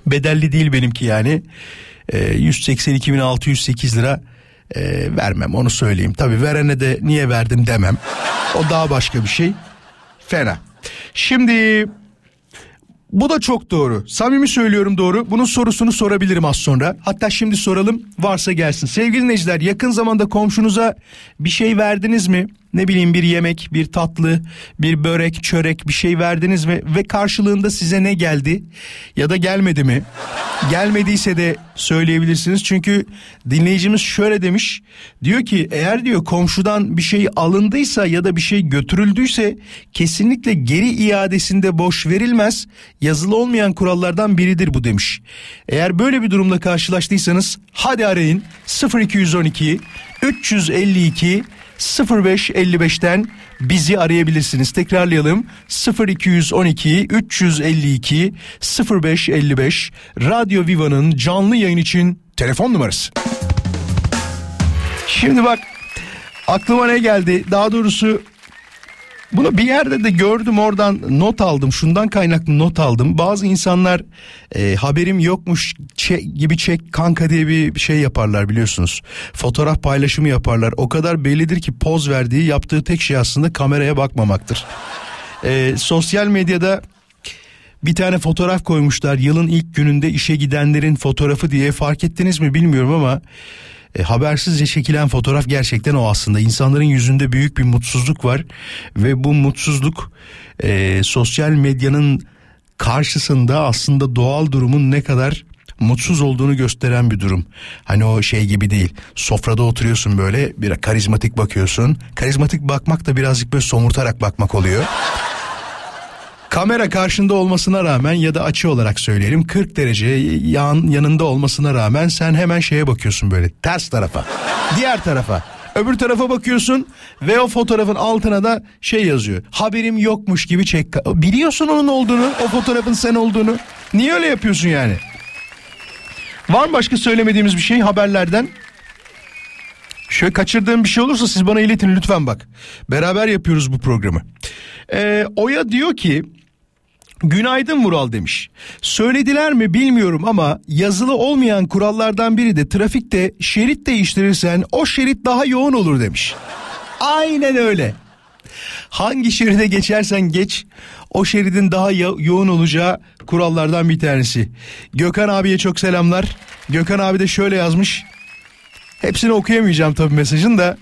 bedelli değil benimki yani. Ee, 182.608 lira e, vermem onu söyleyeyim. Tabii verene de niye verdim demem. O daha başka bir şey. Fena. Şimdi bu da çok doğru. Samimi söylüyorum doğru. Bunun sorusunu sorabilirim az sonra. Hatta şimdi soralım varsa gelsin. Sevgili dinleyiciler yakın zamanda komşunuza bir şey verdiniz mi? Ne bileyim bir yemek, bir tatlı, bir börek, çörek bir şey verdiniz mi? Ve karşılığında size ne geldi? Ya da gelmedi mi? Gelmediyse de söyleyebilirsiniz. Çünkü dinleyicimiz şöyle demiş. Diyor ki eğer diyor komşudan bir şey alındıysa ya da bir şey götürüldüyse kesinlikle geri iadesinde boş verilmez. Yazılı olmayan kurallardan biridir bu demiş. Eğer böyle bir durumla karşılaştıysanız hadi arayın 0212 352 0555'ten bizi arayabilirsiniz. Tekrarlayalım 0212 352 0555 Radyo Viva'nın canlı yayın için telefon numarası. Şimdi bak aklıma ne geldi? Daha doğrusu bunu bir yerde de gördüm oradan not aldım. Şundan kaynaklı not aldım. Bazı insanlar e, haberim yokmuş çe- gibi çek kanka diye bir şey yaparlar biliyorsunuz. Fotoğraf paylaşımı yaparlar. O kadar bellidir ki poz verdiği yaptığı tek şey aslında kameraya bakmamaktır. E, sosyal medyada bir tane fotoğraf koymuşlar yılın ilk gününde işe gidenlerin fotoğrafı diye fark ettiniz mi bilmiyorum ama e, habersizce çekilen fotoğraf gerçekten o aslında. İnsanların yüzünde büyük bir mutsuzluk var ve bu mutsuzluk e, sosyal medyanın karşısında aslında doğal durumun ne kadar mutsuz olduğunu gösteren bir durum. Hani o şey gibi değil. Sofrada oturuyorsun böyle bir karizmatik bakıyorsun. Karizmatik bakmak da birazcık böyle somurtarak bakmak oluyor. Kamera karşında olmasına rağmen ya da açı olarak söyleyelim 40 derece yan, yanında olmasına rağmen sen hemen şeye bakıyorsun böyle ters tarafa. Diğer tarafa. Öbür tarafa bakıyorsun ve o fotoğrafın altına da şey yazıyor. Haberim yokmuş gibi çek. Biliyorsun onun olduğunu, o fotoğrafın sen olduğunu. Niye öyle yapıyorsun yani? Var mı başka söylemediğimiz bir şey haberlerden? Şöyle kaçırdığım bir şey olursa siz bana iletin lütfen bak. Beraber yapıyoruz bu programı. Ee, Oya diyor ki Günaydın Vural demiş. Söylediler mi bilmiyorum ama yazılı olmayan kurallardan biri de trafikte şerit değiştirirsen o şerit daha yoğun olur demiş. Aynen öyle. Hangi şeride geçersen geç o şeridin daha yo- yoğun olacağı kurallardan bir tanesi. Gökhan abiye çok selamlar. Gökhan abi de şöyle yazmış. Hepsini okuyamayacağım tabii mesajın da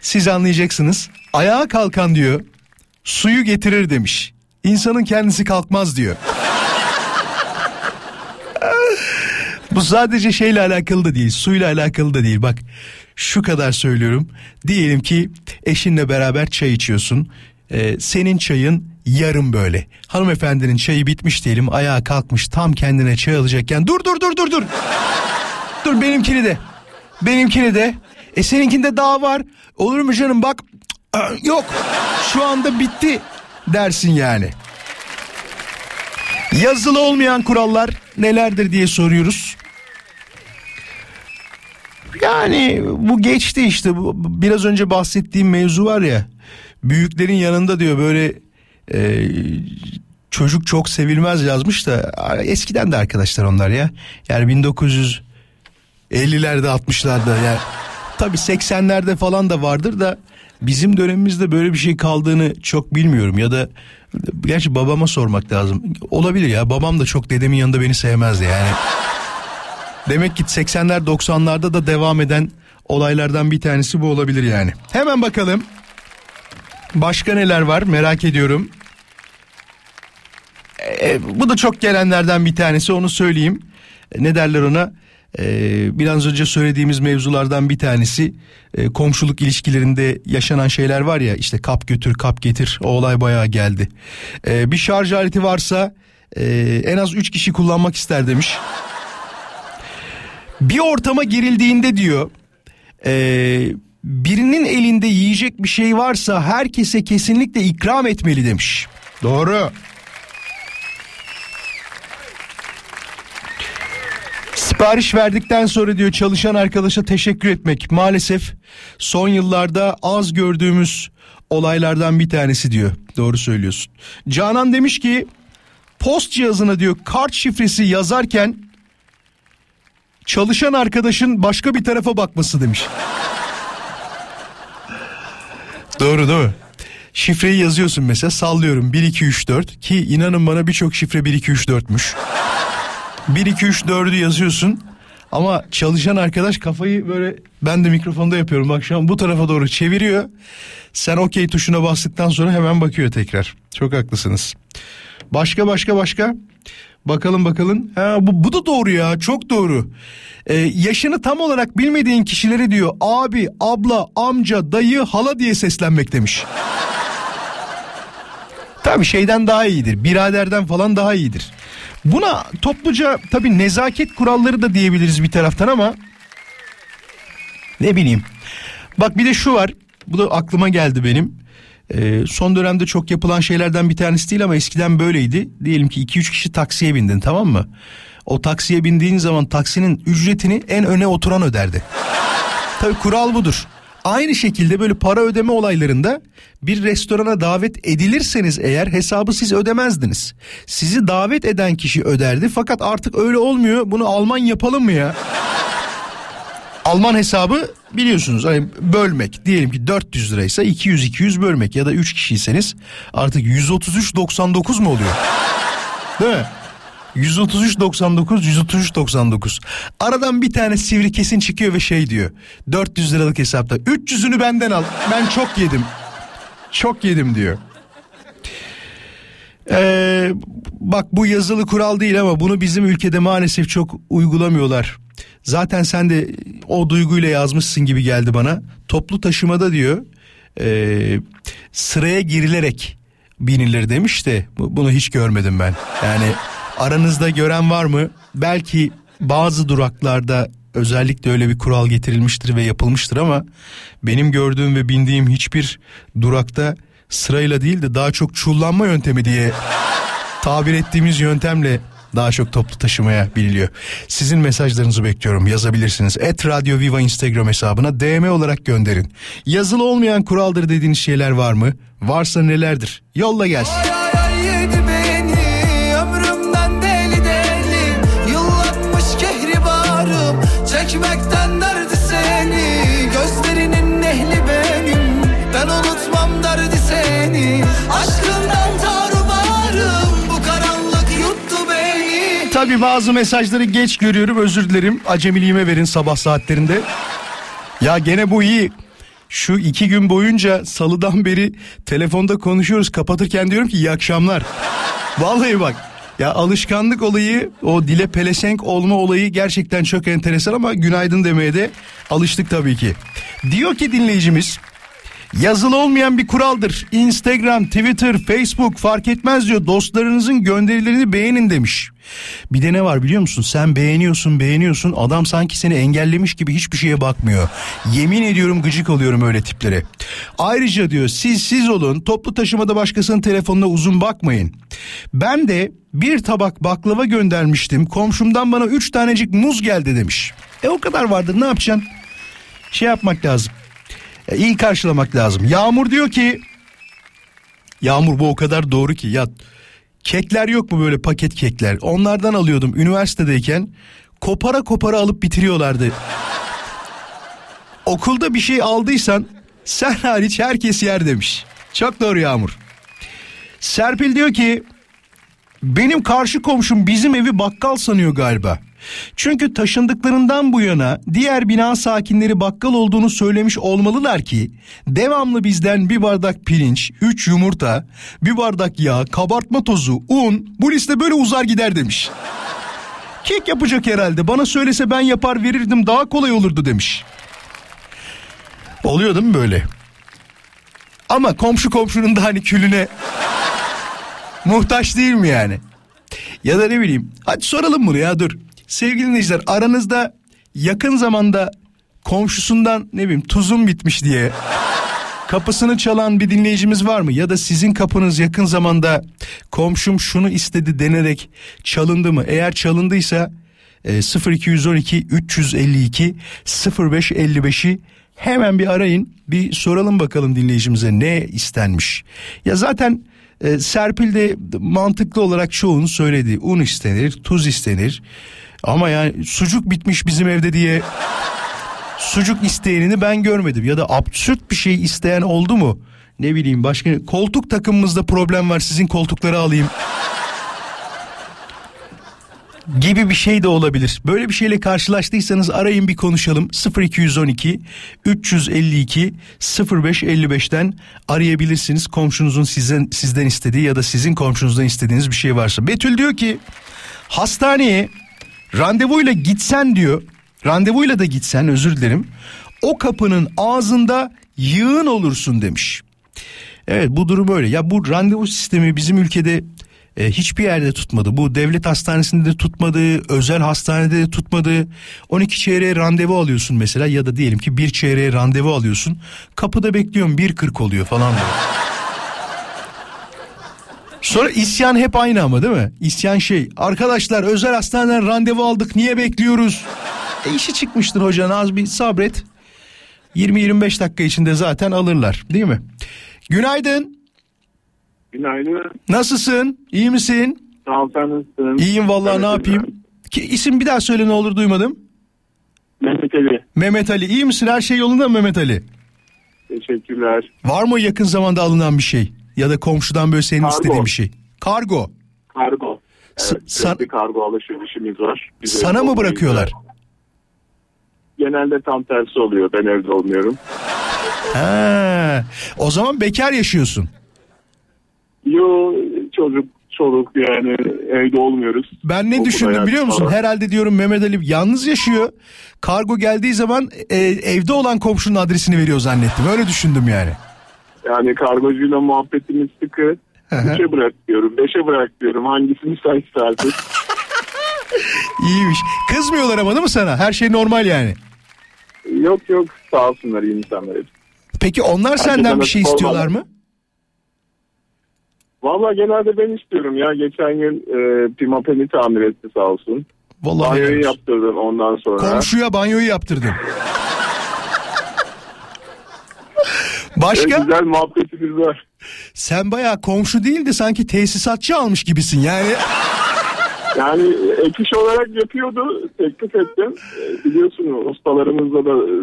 siz anlayacaksınız. Ayağa kalkan diyor suyu getirir demiş. İnsanın kendisi kalkmaz diyor. Bu sadece şeyle alakalı da değil, suyla alakalı da değil. Bak şu kadar söylüyorum. Diyelim ki eşinle beraber çay içiyorsun. Ee, senin çayın yarım böyle. Hanımefendinin çayı bitmiş diyelim, ayağa kalkmış tam kendine çay alacakken dur dur dur dur dur. dur benimkini de. Benimkini de. E seninkinde daha var. Olur mu canım bak. (tsk) Yok. Şu anda bitti dersin yani. Yazılı olmayan kurallar nelerdir diye soruyoruz. Yani bu geçti işte biraz önce bahsettiğim mevzu var ya büyüklerin yanında diyor böyle e, çocuk çok sevilmez yazmış da eskiden de arkadaşlar onlar ya yani 1950'lerde 60'larda yani tabi 80'lerde falan da vardır da bizim dönemimizde böyle bir şey kaldığını çok bilmiyorum ya da gerçi babama sormak lazım. Olabilir ya babam da çok dedemin yanında beni sevmezdi yani. Demek ki 80'ler 90'larda da devam eden olaylardan bir tanesi bu olabilir yani. Hemen bakalım. Başka neler var? Merak ediyorum. E, bu da çok gelenlerden bir tanesi onu söyleyeyim. Ne derler ona ee, biraz önce söylediğimiz mevzulardan bir tanesi e, komşuluk ilişkilerinde yaşanan şeyler var ya işte kap götür kap getir o olay bayağı geldi. Ee, bir şarj aleti varsa e, en az 3 kişi kullanmak ister demiş. Bir ortama girildiğinde diyor e, birinin elinde yiyecek bir şey varsa herkese kesinlikle ikram etmeli demiş. Doğru. Sipariş verdikten sonra diyor çalışan arkadaşa teşekkür etmek maalesef son yıllarda az gördüğümüz olaylardan bir tanesi diyor. Doğru söylüyorsun. Canan demiş ki post cihazına diyor kart şifresi yazarken çalışan arkadaşın başka bir tarafa bakması demiş. (laughs) Doğru değil mi? Şifreyi yazıyorsun mesela sallıyorum 1 2 3 4 ki inanın bana birçok şifre 1 2 3 4'müş. 1 2 3 4'ü yazıyorsun ama çalışan arkadaş kafayı böyle ben de mikrofonda yapıyorum bak şu an bu tarafa doğru çeviriyor. Sen okey tuşuna bastıktan sonra hemen bakıyor tekrar. Çok haklısınız. Başka başka başka. Bakalım bakalım. Ha, bu, bu da doğru ya çok doğru. Ee, yaşını tam olarak bilmediğin kişileri diyor abi, abla, amca, dayı, hala diye seslenmek demiş. Tabii şeyden daha iyidir. Biraderden falan daha iyidir. Buna topluca tabii nezaket kuralları da diyebiliriz bir taraftan ama ne bileyim. Bak bir de şu var. Bu da aklıma geldi benim. Ee, son dönemde çok yapılan şeylerden bir tanesi değil ama eskiden böyleydi. Diyelim ki 2-3 kişi taksiye bindin tamam mı? O taksiye bindiğin zaman taksinin ücretini en öne oturan öderdi. Tabii kural budur. Aynı şekilde böyle para ödeme olaylarında bir restorana davet edilirseniz eğer hesabı siz ödemezdiniz. Sizi davet eden kişi öderdi fakat artık öyle olmuyor. Bunu Alman yapalım mı ya? Alman hesabı biliyorsunuz hani bölmek diyelim ki 400 liraysa 200 200 bölmek ya da 3 kişiyseniz artık 133.99 mu oluyor? Değil mi? 133.99 133.99 aradan bir tane sivri kesin çıkıyor ve şey diyor 400 liralık hesapta 300'ünü benden al ben çok yedim çok yedim diyor. Ee, bak bu yazılı kural değil ama bunu bizim ülkede maalesef çok uygulamıyorlar. Zaten sen de o duyguyla yazmışsın gibi geldi bana. Toplu taşımada diyor e, sıraya girilerek binilir demiş de bu- bunu hiç görmedim ben. Yani aranızda gören var mı? Belki bazı duraklarda özellikle öyle bir kural getirilmiştir ve yapılmıştır ama benim gördüğüm ve bindiğim hiçbir durakta sırayla değil de daha çok çullanma yöntemi diye tabir ettiğimiz yöntemle daha çok toplu taşımaya biniliyor. Sizin mesajlarınızı bekliyorum. Yazabilirsiniz. Et Radio Viva Instagram hesabına DM olarak gönderin. Yazılı olmayan kuraldır dediğiniz şeyler var mı? Varsa nelerdir? Yolla gelsin. Çekmekten derdi seni Gözlerinin ehli benim ben unutmam derdi seni Aşkından tarumarım bu karanlık yuttu beni Tabi bazı mesajları geç görüyorum özür dilerim. Acemiliğime verin sabah saatlerinde. Ya gene bu iyi. Şu iki gün boyunca salıdan beri telefonda konuşuyoruz kapatırken diyorum ki iyi akşamlar. Vallahi bak ya alışkanlık olayı o dile pelesenk olma olayı gerçekten çok enteresan ama günaydın demeye de alıştık tabii ki. Diyor ki dinleyicimiz Yazılı olmayan bir kuraldır. Instagram, Twitter, Facebook fark etmez diyor. Dostlarınızın gönderilerini beğenin demiş. Bir de ne var biliyor musun? Sen beğeniyorsun, beğeniyorsun. Adam sanki seni engellemiş gibi hiçbir şeye bakmıyor. Yemin ediyorum gıcık oluyorum öyle tiplere. Ayrıca diyor siz siz olun. Toplu taşımada başkasının telefonuna uzun bakmayın. Ben de bir tabak baklava göndermiştim. Komşumdan bana üç tanecik muz geldi demiş. E o kadar vardır ne yapacaksın? Şey yapmak lazım. Ya iyi karşılamak lazım. Yağmur diyor ki Yağmur bu o kadar doğru ki ya kekler yok mu böyle paket kekler? Onlardan alıyordum üniversitedeyken. Kopara kopara alıp bitiriyorlardı. Okulda bir şey aldıysan sen hariç herkes yer demiş. Çok doğru Yağmur. Serpil diyor ki benim karşı komşum bizim evi bakkal sanıyor galiba. Çünkü taşındıklarından bu yana diğer bina sakinleri bakkal olduğunu söylemiş olmalılar ki devamlı bizden bir bardak pirinç, üç yumurta, bir bardak yağ, kabartma tozu, un bu liste böyle uzar gider demiş. Kek yapacak herhalde bana söylese ben yapar verirdim daha kolay olurdu demiş. Oluyor değil mi böyle? Ama komşu komşunun da hani külüne muhtaç değil mi yani? Ya da ne bileyim hadi soralım bunu ya dur. Sevgili dinleyiciler aranızda yakın zamanda komşusundan ne bileyim tuzum bitmiş diye kapısını çalan bir dinleyicimiz var mı? Ya da sizin kapınız yakın zamanda komşum şunu istedi denerek çalındı mı? Eğer çalındıysa e, 0212 352 0555'i hemen bir arayın bir soralım bakalım dinleyicimize ne istenmiş. Ya zaten e, Serpil de mantıklı olarak çoğunu söyledi. Un istenir, tuz istenir. Ama yani sucuk bitmiş bizim evde diye sucuk isteyenini ben görmedim. Ya da absürt bir şey isteyen oldu mu? Ne bileyim başka koltuk takımımızda problem var sizin koltukları alayım. gibi bir şey de olabilir. Böyle bir şeyle karşılaştıysanız arayın bir konuşalım. 0212 352 0555'ten arayabilirsiniz. Komşunuzun sizden sizden istediği ya da sizin komşunuzdan istediğiniz bir şey varsa. Betül diyor ki hastaneye randevuyla gitsen diyor. Randevuyla da gitsen özür dilerim. O kapının ağzında yığın olursun demiş. Evet bu durum böyle. Ya bu randevu sistemi bizim ülkede e, hiçbir yerde tutmadı. Bu devlet hastanesinde de tutmadı, özel hastanede de tutmadı. 12 çeyreğe randevu alıyorsun mesela ya da diyelim ki bir çeyreğe randevu alıyorsun. Kapıda bekliyorum 1.40 oluyor falan böyle. Sonra isyan hep aynı ama değil mi? İsyan şey arkadaşlar özel hastaneden randevu aldık niye bekliyoruz? E işi çıkmıştır hocan az bir sabret. 20-25 dakika içinde zaten alırlar değil mi? Günaydın. Günaydın. Nasılsın? İyi misin? Sağ ol sen nasılsın? İyiyim vallahi Evet, ne yapayım? Ki, isim bir daha söyle ne olur duymadım. Mehmet Ali. Mehmet Ali iyi misin? Her şey yolunda mı Mehmet Ali? Teşekkürler. Var mı yakın zamanda alınan bir şey? Ya da komşudan böyle senin Kargo. istediğin bir şey? Kargo. Kargo. Evet, san- sürekli kargo alışverişimiz var. Biz Sana mı bırakıyorlar? Genelde tam tersi oluyor. Ben evde olmuyorum. Ha, o zaman bekar yaşıyorsun. Yo çocuk çoluk yani evde olmuyoruz. Ben ne Okul düşündüm biliyor musun? falan. Herhalde diyorum Mehmet Ali yalnız yaşıyor. Kargo geldiği zaman e, evde olan komşunun adresini veriyor zannettim. Öyle düşündüm yani. Yani kargocuyla muhabbetimiz sıkı. Üçe bırak diyorum. Beşe bırak diyorum. Hangisi müsaitse artık. (laughs) İyiymiş. Kızmıyorlar ama değil mi sana? Her şey normal yani. yok yok sağ olsunlar iyi insanlar hepsi. Peki onlar senden bir şey istiyorlar mı? Valla genelde ben istiyorum ya. Geçen gün e, Pimapen'i tamir etti sağ olsun. Vallahi Banyoyu yaptırdım ondan sonra. Komşuya banyoyu yaptırdın. Başka? güzel muhabbetimiz var. Sen bayağı komşu değil de sanki tesisatçı almış gibisin yani. Yani ek iş olarak yapıyordu. Teklif ettim. E, biliyorsun ustalarımızla da e,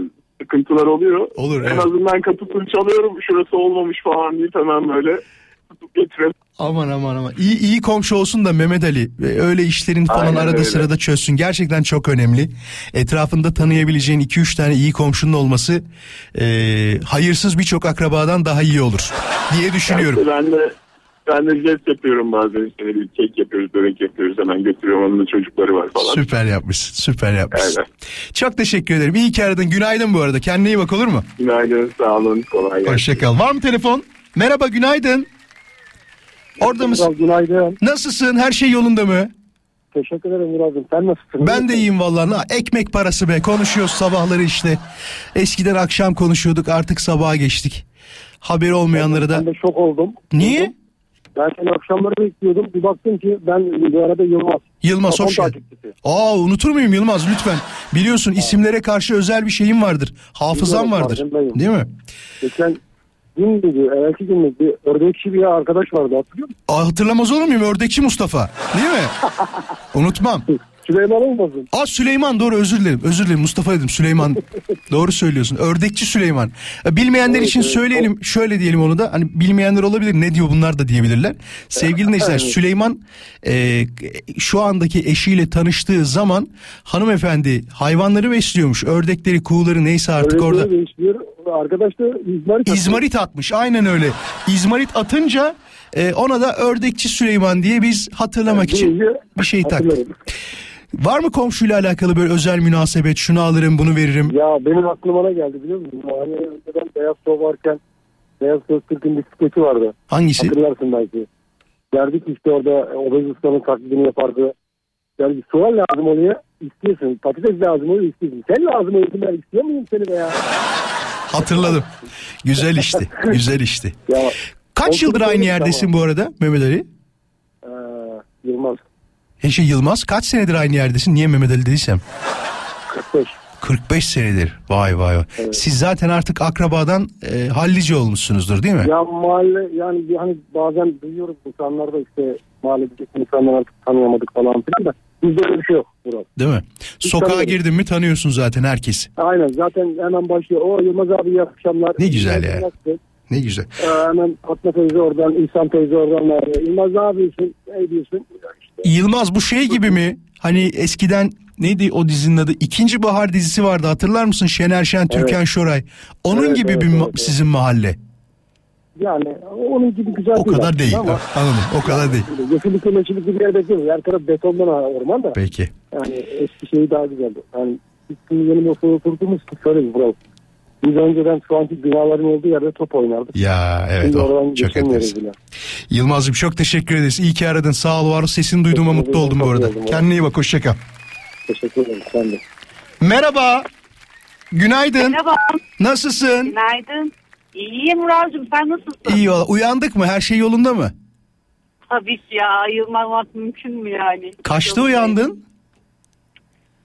sıkıntılar oluyor. Olur, En evet. azından kapısını çalıyorum. Şurası olmamış falan deyip hemen böyle tutup (laughs) getirelim. Aman aman aman. İyi, iyi komşu olsun da Mehmet Ali. Öyle işlerin falan Aynen arada öyle. sırada çözsün. Gerçekten çok önemli. Etrafında tanıyabileceğin 2-3 tane iyi komşunun olması e, hayırsız birçok akrabadan daha iyi olur diye düşünüyorum. Ben de ben de jest yapıyorum bazen işte bir kek yapıyoruz, börek yapıyoruz hemen götürüyorum onun da çocukları var falan. Süper yapmışsın. Süper yapmışsın. Aynen. Çok teşekkür ederim. İyi ki aradın. Günaydın bu arada. Kendine iyi bak olur mu? Günaydın, sağ olun, kolay gelsin. Hoşçakal. Var mı telefon? Merhaba günaydın. Orada mısın? Günaydın. Nasılsın? Her şey yolunda mı? Teşekkür ederim Murat'ım. Sen nasılsın? Ben de iyiyim vallahi. Ekmek parası be. Konuşuyoruz sabahları işte. Eskiden akşam konuşuyorduk. Artık sabaha geçtik. Haberi olmayanları da. Ben de şok oldum. Niye? Ben seni akşamları bekliyordum. Bir baktım ki ben bu arada Yılmaz. Yılmaz hoş geldin. Aa unutur muyum Yılmaz lütfen. Biliyorsun isimlere karşı özel bir şeyim vardır. Hafızam vardır. Değil mi? Geçen gün müydü? Evvelki gün müydü? Bir ördekçi bir arkadaş vardı hatırlıyor musun? Aa, hatırlamaz olur muyum? Ördekçi Mustafa. Değil mi? (laughs) Unutmam. Süleyman olmasın? Aa Süleyman doğru özür dilerim. Özür dilerim Mustafa dedim Süleyman. (laughs) doğru söylüyorsun. Ördekçi Süleyman. E, Bilmeyenler Evet, için evet. söyleyelim. Şöyle diyelim onu da. Hani bilmeyenler olabilir. Ne diyor bunlar da diyebilirler. Sevgili dinleyiciler. (laughs) Süleyman e, şu andaki eşiyle tanıştığı zaman hanımefendi hayvanları besliyormuş. Ördekleri, kuğuları neyse artık Öyle orada. değiştiriyor. Arkadaş da İzmarit. İzmarit atmış. Aynen öyle. İzmarit atınca e, ona da ördekçi Süleyman diye biz hatırlamak için bir şey taktık. Var mı komşuyla alakalı böyle özel münasebet? Şunu alırım, bunu veririm. Ya benim aklıma ne geldi biliyor musun? Hani önceden Beyaz Şov varken Beyaz Öztürk'ün bisikleti vardı. Hangisi? Hatırlarsın belki. Derdik işte orada Obez Usta'nın taklidini yapardı. Yani bir soğan lazım oraya istiyorsun. Patates lazım oraya istiyorsun. Sen lazım oraya ben istiyor muyum seni be ya? Hatırladım. Güzel işti. (laughs) Güzel işti. Ya Kaç yıldır aynı yerdesin bu arada Mehmet Ali? Ee, Yılmaz Eşi Yılmaz. Kaç senedir aynı yerdesin? Niye Mehmet Ali dediysem? 45. 45 senedir. Vay vay vay. Siz zaten artık akrabadan e, hallice olmuşsunuzdur değil mi? Ya mahalle yani hani bazen duyuyoruz insanlar da işte mahalledeki insanlar artık tanıyamadık falan filan da bizde öyle bir şey yok Murat. Değil mi? Sokağa tanıyorum. girdin mi tanıyorsun zaten herkesi. Aynen zaten hemen başlıyor. O Yılmaz abi iyi akşamlar. Ne güzel ya. Ne güzel. Ee, hemen Fatma teyze oradan, İhsan teyze oradan. var. Yılmaz ne yapıyorsun? Ne diyorsun? Yılmaz bu şey gibi mi? Hani eskiden neydi o dizinin adı? İkinci Bahar dizisi vardı hatırlar mısın? Şener Şen, Türkan Şoray. Onun Evet, gibi evet, bir evet, evet. sizin mahalle. yani onun gibi güzel O kadar aslında değil. Ama (laughs) Anladım. O kadar değil. böyle yeşillikli meşillikli bir yer bekliyoruz. Her taraf betondan orman da. Peki. Yani eski şeyi daha güzeldi. Yani biz şimdi yeni masada oturduğumuz şöyle bir bravo. Biz önceden şu anki binaların olduğu yerde top oynardık. Ya evet Şimdi o. Çok enteresan. Yılmaz'cığım çok teşekkür ederiz. İyi ki aradın. Sağ ol var ol. Sesini duyduğuma Teşekkür mutlu oldum bu arada. Oldum. Kendine iyi bak. Hoşça kal. Teşekkür ederim. Sen de. Merhaba. Günaydın. Merhaba, Nasılsın? günaydın. İyiyim Murat'cığım, sen nasılsın? İyi valla. Uyandık mı? Her şey yolunda mı? Tabii ki ya, ayılmamak mümkün mü yani? Kaçta Yok, uyandın?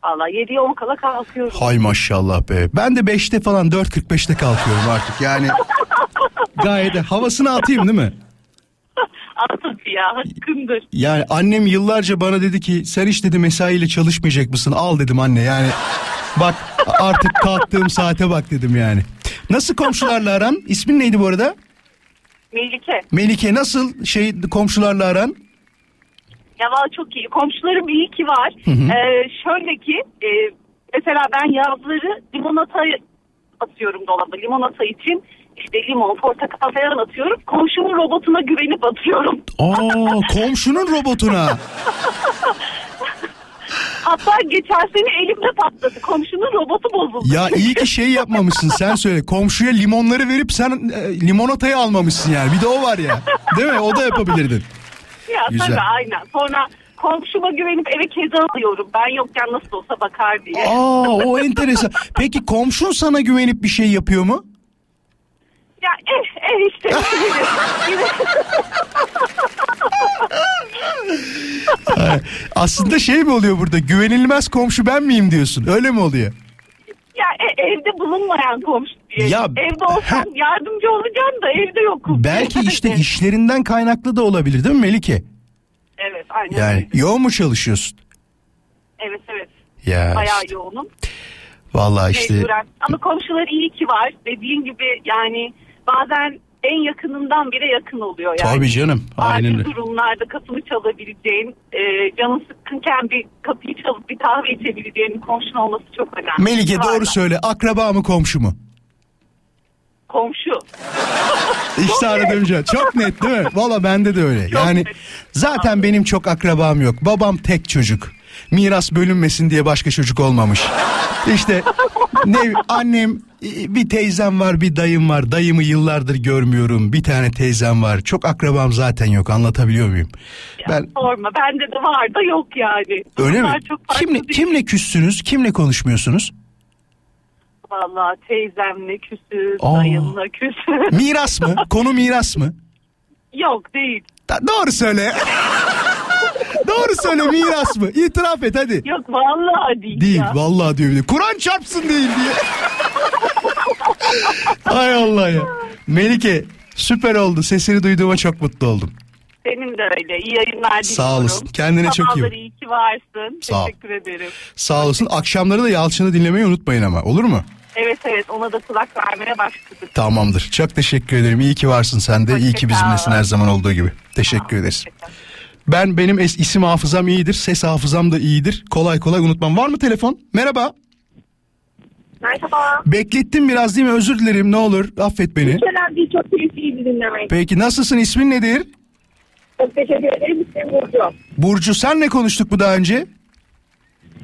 Valla 7'ye 10 kala kalkıyorum. Hay maşallah be. Ben de 5'te falan 4.45'te kalkıyorum artık. Yani (laughs) gayet havasını atayım değil mi? (laughs) Atıp ya, hakkındır. Yani annem yıllarca bana dedi ki sen hiç dedi mesaiyle çalışmayacak mısın? Al dedim anne yani. Bak artık kalktığım saate bak dedim yani. Nasıl komşularla aran? İsmin neydi bu arada? Melike, Melike nasıl şey komşularla aran? Ya valla çok iyi. Komşularım iyi ki var. hı. Ee, şöyle ki, e, mesela ben yazları limonata atıyorum dolaba. Limonata için işte limon, portakal falan atıyorum. Komşumun robotuna güvenip atıyorum. Aa (laughs) komşunun robotuna. Hatta geçen sene elimde patladı. Komşunun robotu bozuldu. Ya iyi ki şey yapmamışsın sen söyle. Komşuya limonları verip sen e, limonatayı almamışsın yani. Bir de o var ya. Değil mi? O da yapabilirdin. Ya Güzel. tabii aynen. Sonra komşuma güvenip eve kedi alıyorum. Ben yokken nasıl olsa bakar diye. Aa o enteresan. Peki komşun sana güvenip bir şey yapıyor mu? Ya eh eh işte. (laughs) Aslında şey mi oluyor burada? Güvenilmez komşu ben miyim diyorsun? Öyle mi oluyor? Ya e, evde bulunmayan komşu diye. Ya, evde olsam yardımcı olacağım da evde yokum. Belki işte işlerinden kaynaklı da olabilir değil mi Melike? Evet aynen. Yani yoğun mu çalışıyorsun? Evet evet. Ya Bayağı işte, yoğunum. vallahi işte Mecburen. Ama komşular iyi ki var. Dediğin gibi yani bazen en yakınından bile yakın oluyor yani. tabii canım. Aynen öyle. durumlarda kapını çalabileceğin, e, canın sıkkınken bir kapıyı çalıp bir kahve içebileceğin komşun olması çok önemli. Melike doğru Varlar. söyle. Akraba mı komşu mu? Komşu. (laughs) İşte aradığım cevap. Çok net değil mi? Valla bende de öyle. Yani net. zaten benim çok akrabam yok. Babam tek çocuk. Miras bölünmesin diye başka çocuk olmamış. İşte ne annem bir teyzem var bir dayım var. Dayımı yıllardır görmüyorum. Bir tane teyzem var. Çok akrabam zaten yok. Anlatabiliyor muyum? Ben Sorma bende de var da yok yani. öyle mi? Bunlar Çok farklı Kimle değil. kimle küssünüz? Kimle konuşmuyorsunuz? Vallahi teyzemle küsüz, Aa. dayımla küsüz. Miras mı? (laughs) Konu miras mı? yok değil. Da- doğru söyle. Doğru söyle miras mı? İtiraf et hadi. Yok vallahi değil, Değil ya. vallahi diyor bir de. Kur'an çarpsın değil diye. Hay Allah ya. Melike süper oldu. Sesini duyduğuma çok mutlu oldum. Senin de öyle. İyi yayınlar diliyorum. Sağ olasın. Kendine çok iyi bak. İyi ki varsın. Sağ ol. Teşekkür ederim. Sağ olasın. Akşamları da Yalçın'ı dinlemeyi unutmayın ama. Olur mu? Evet evet ona da kulak vermeye başladık. Tamamdır. Çok teşekkür ederim. İyi ki varsın sen de. İyi ki Hoşça bizimlesin her zaman olduğu gibi. Teşekkür ederiz. Ben benim es- isim hafızam iyidir. Ses hafızam da iyidir. Kolay kolay unutmam. Var mı telefon? Merhaba. Merhaba. Beklettim biraz değil mi? Özür dilerim. Ne olur. Affet beni. Hiç önemli değil. Çok keyifliydi dinlemek. Peki nasılsın? İsmin nedir? Çok teşekkür ederim. İsmim Burcu. Burcu senle konuştuk bu daha önce.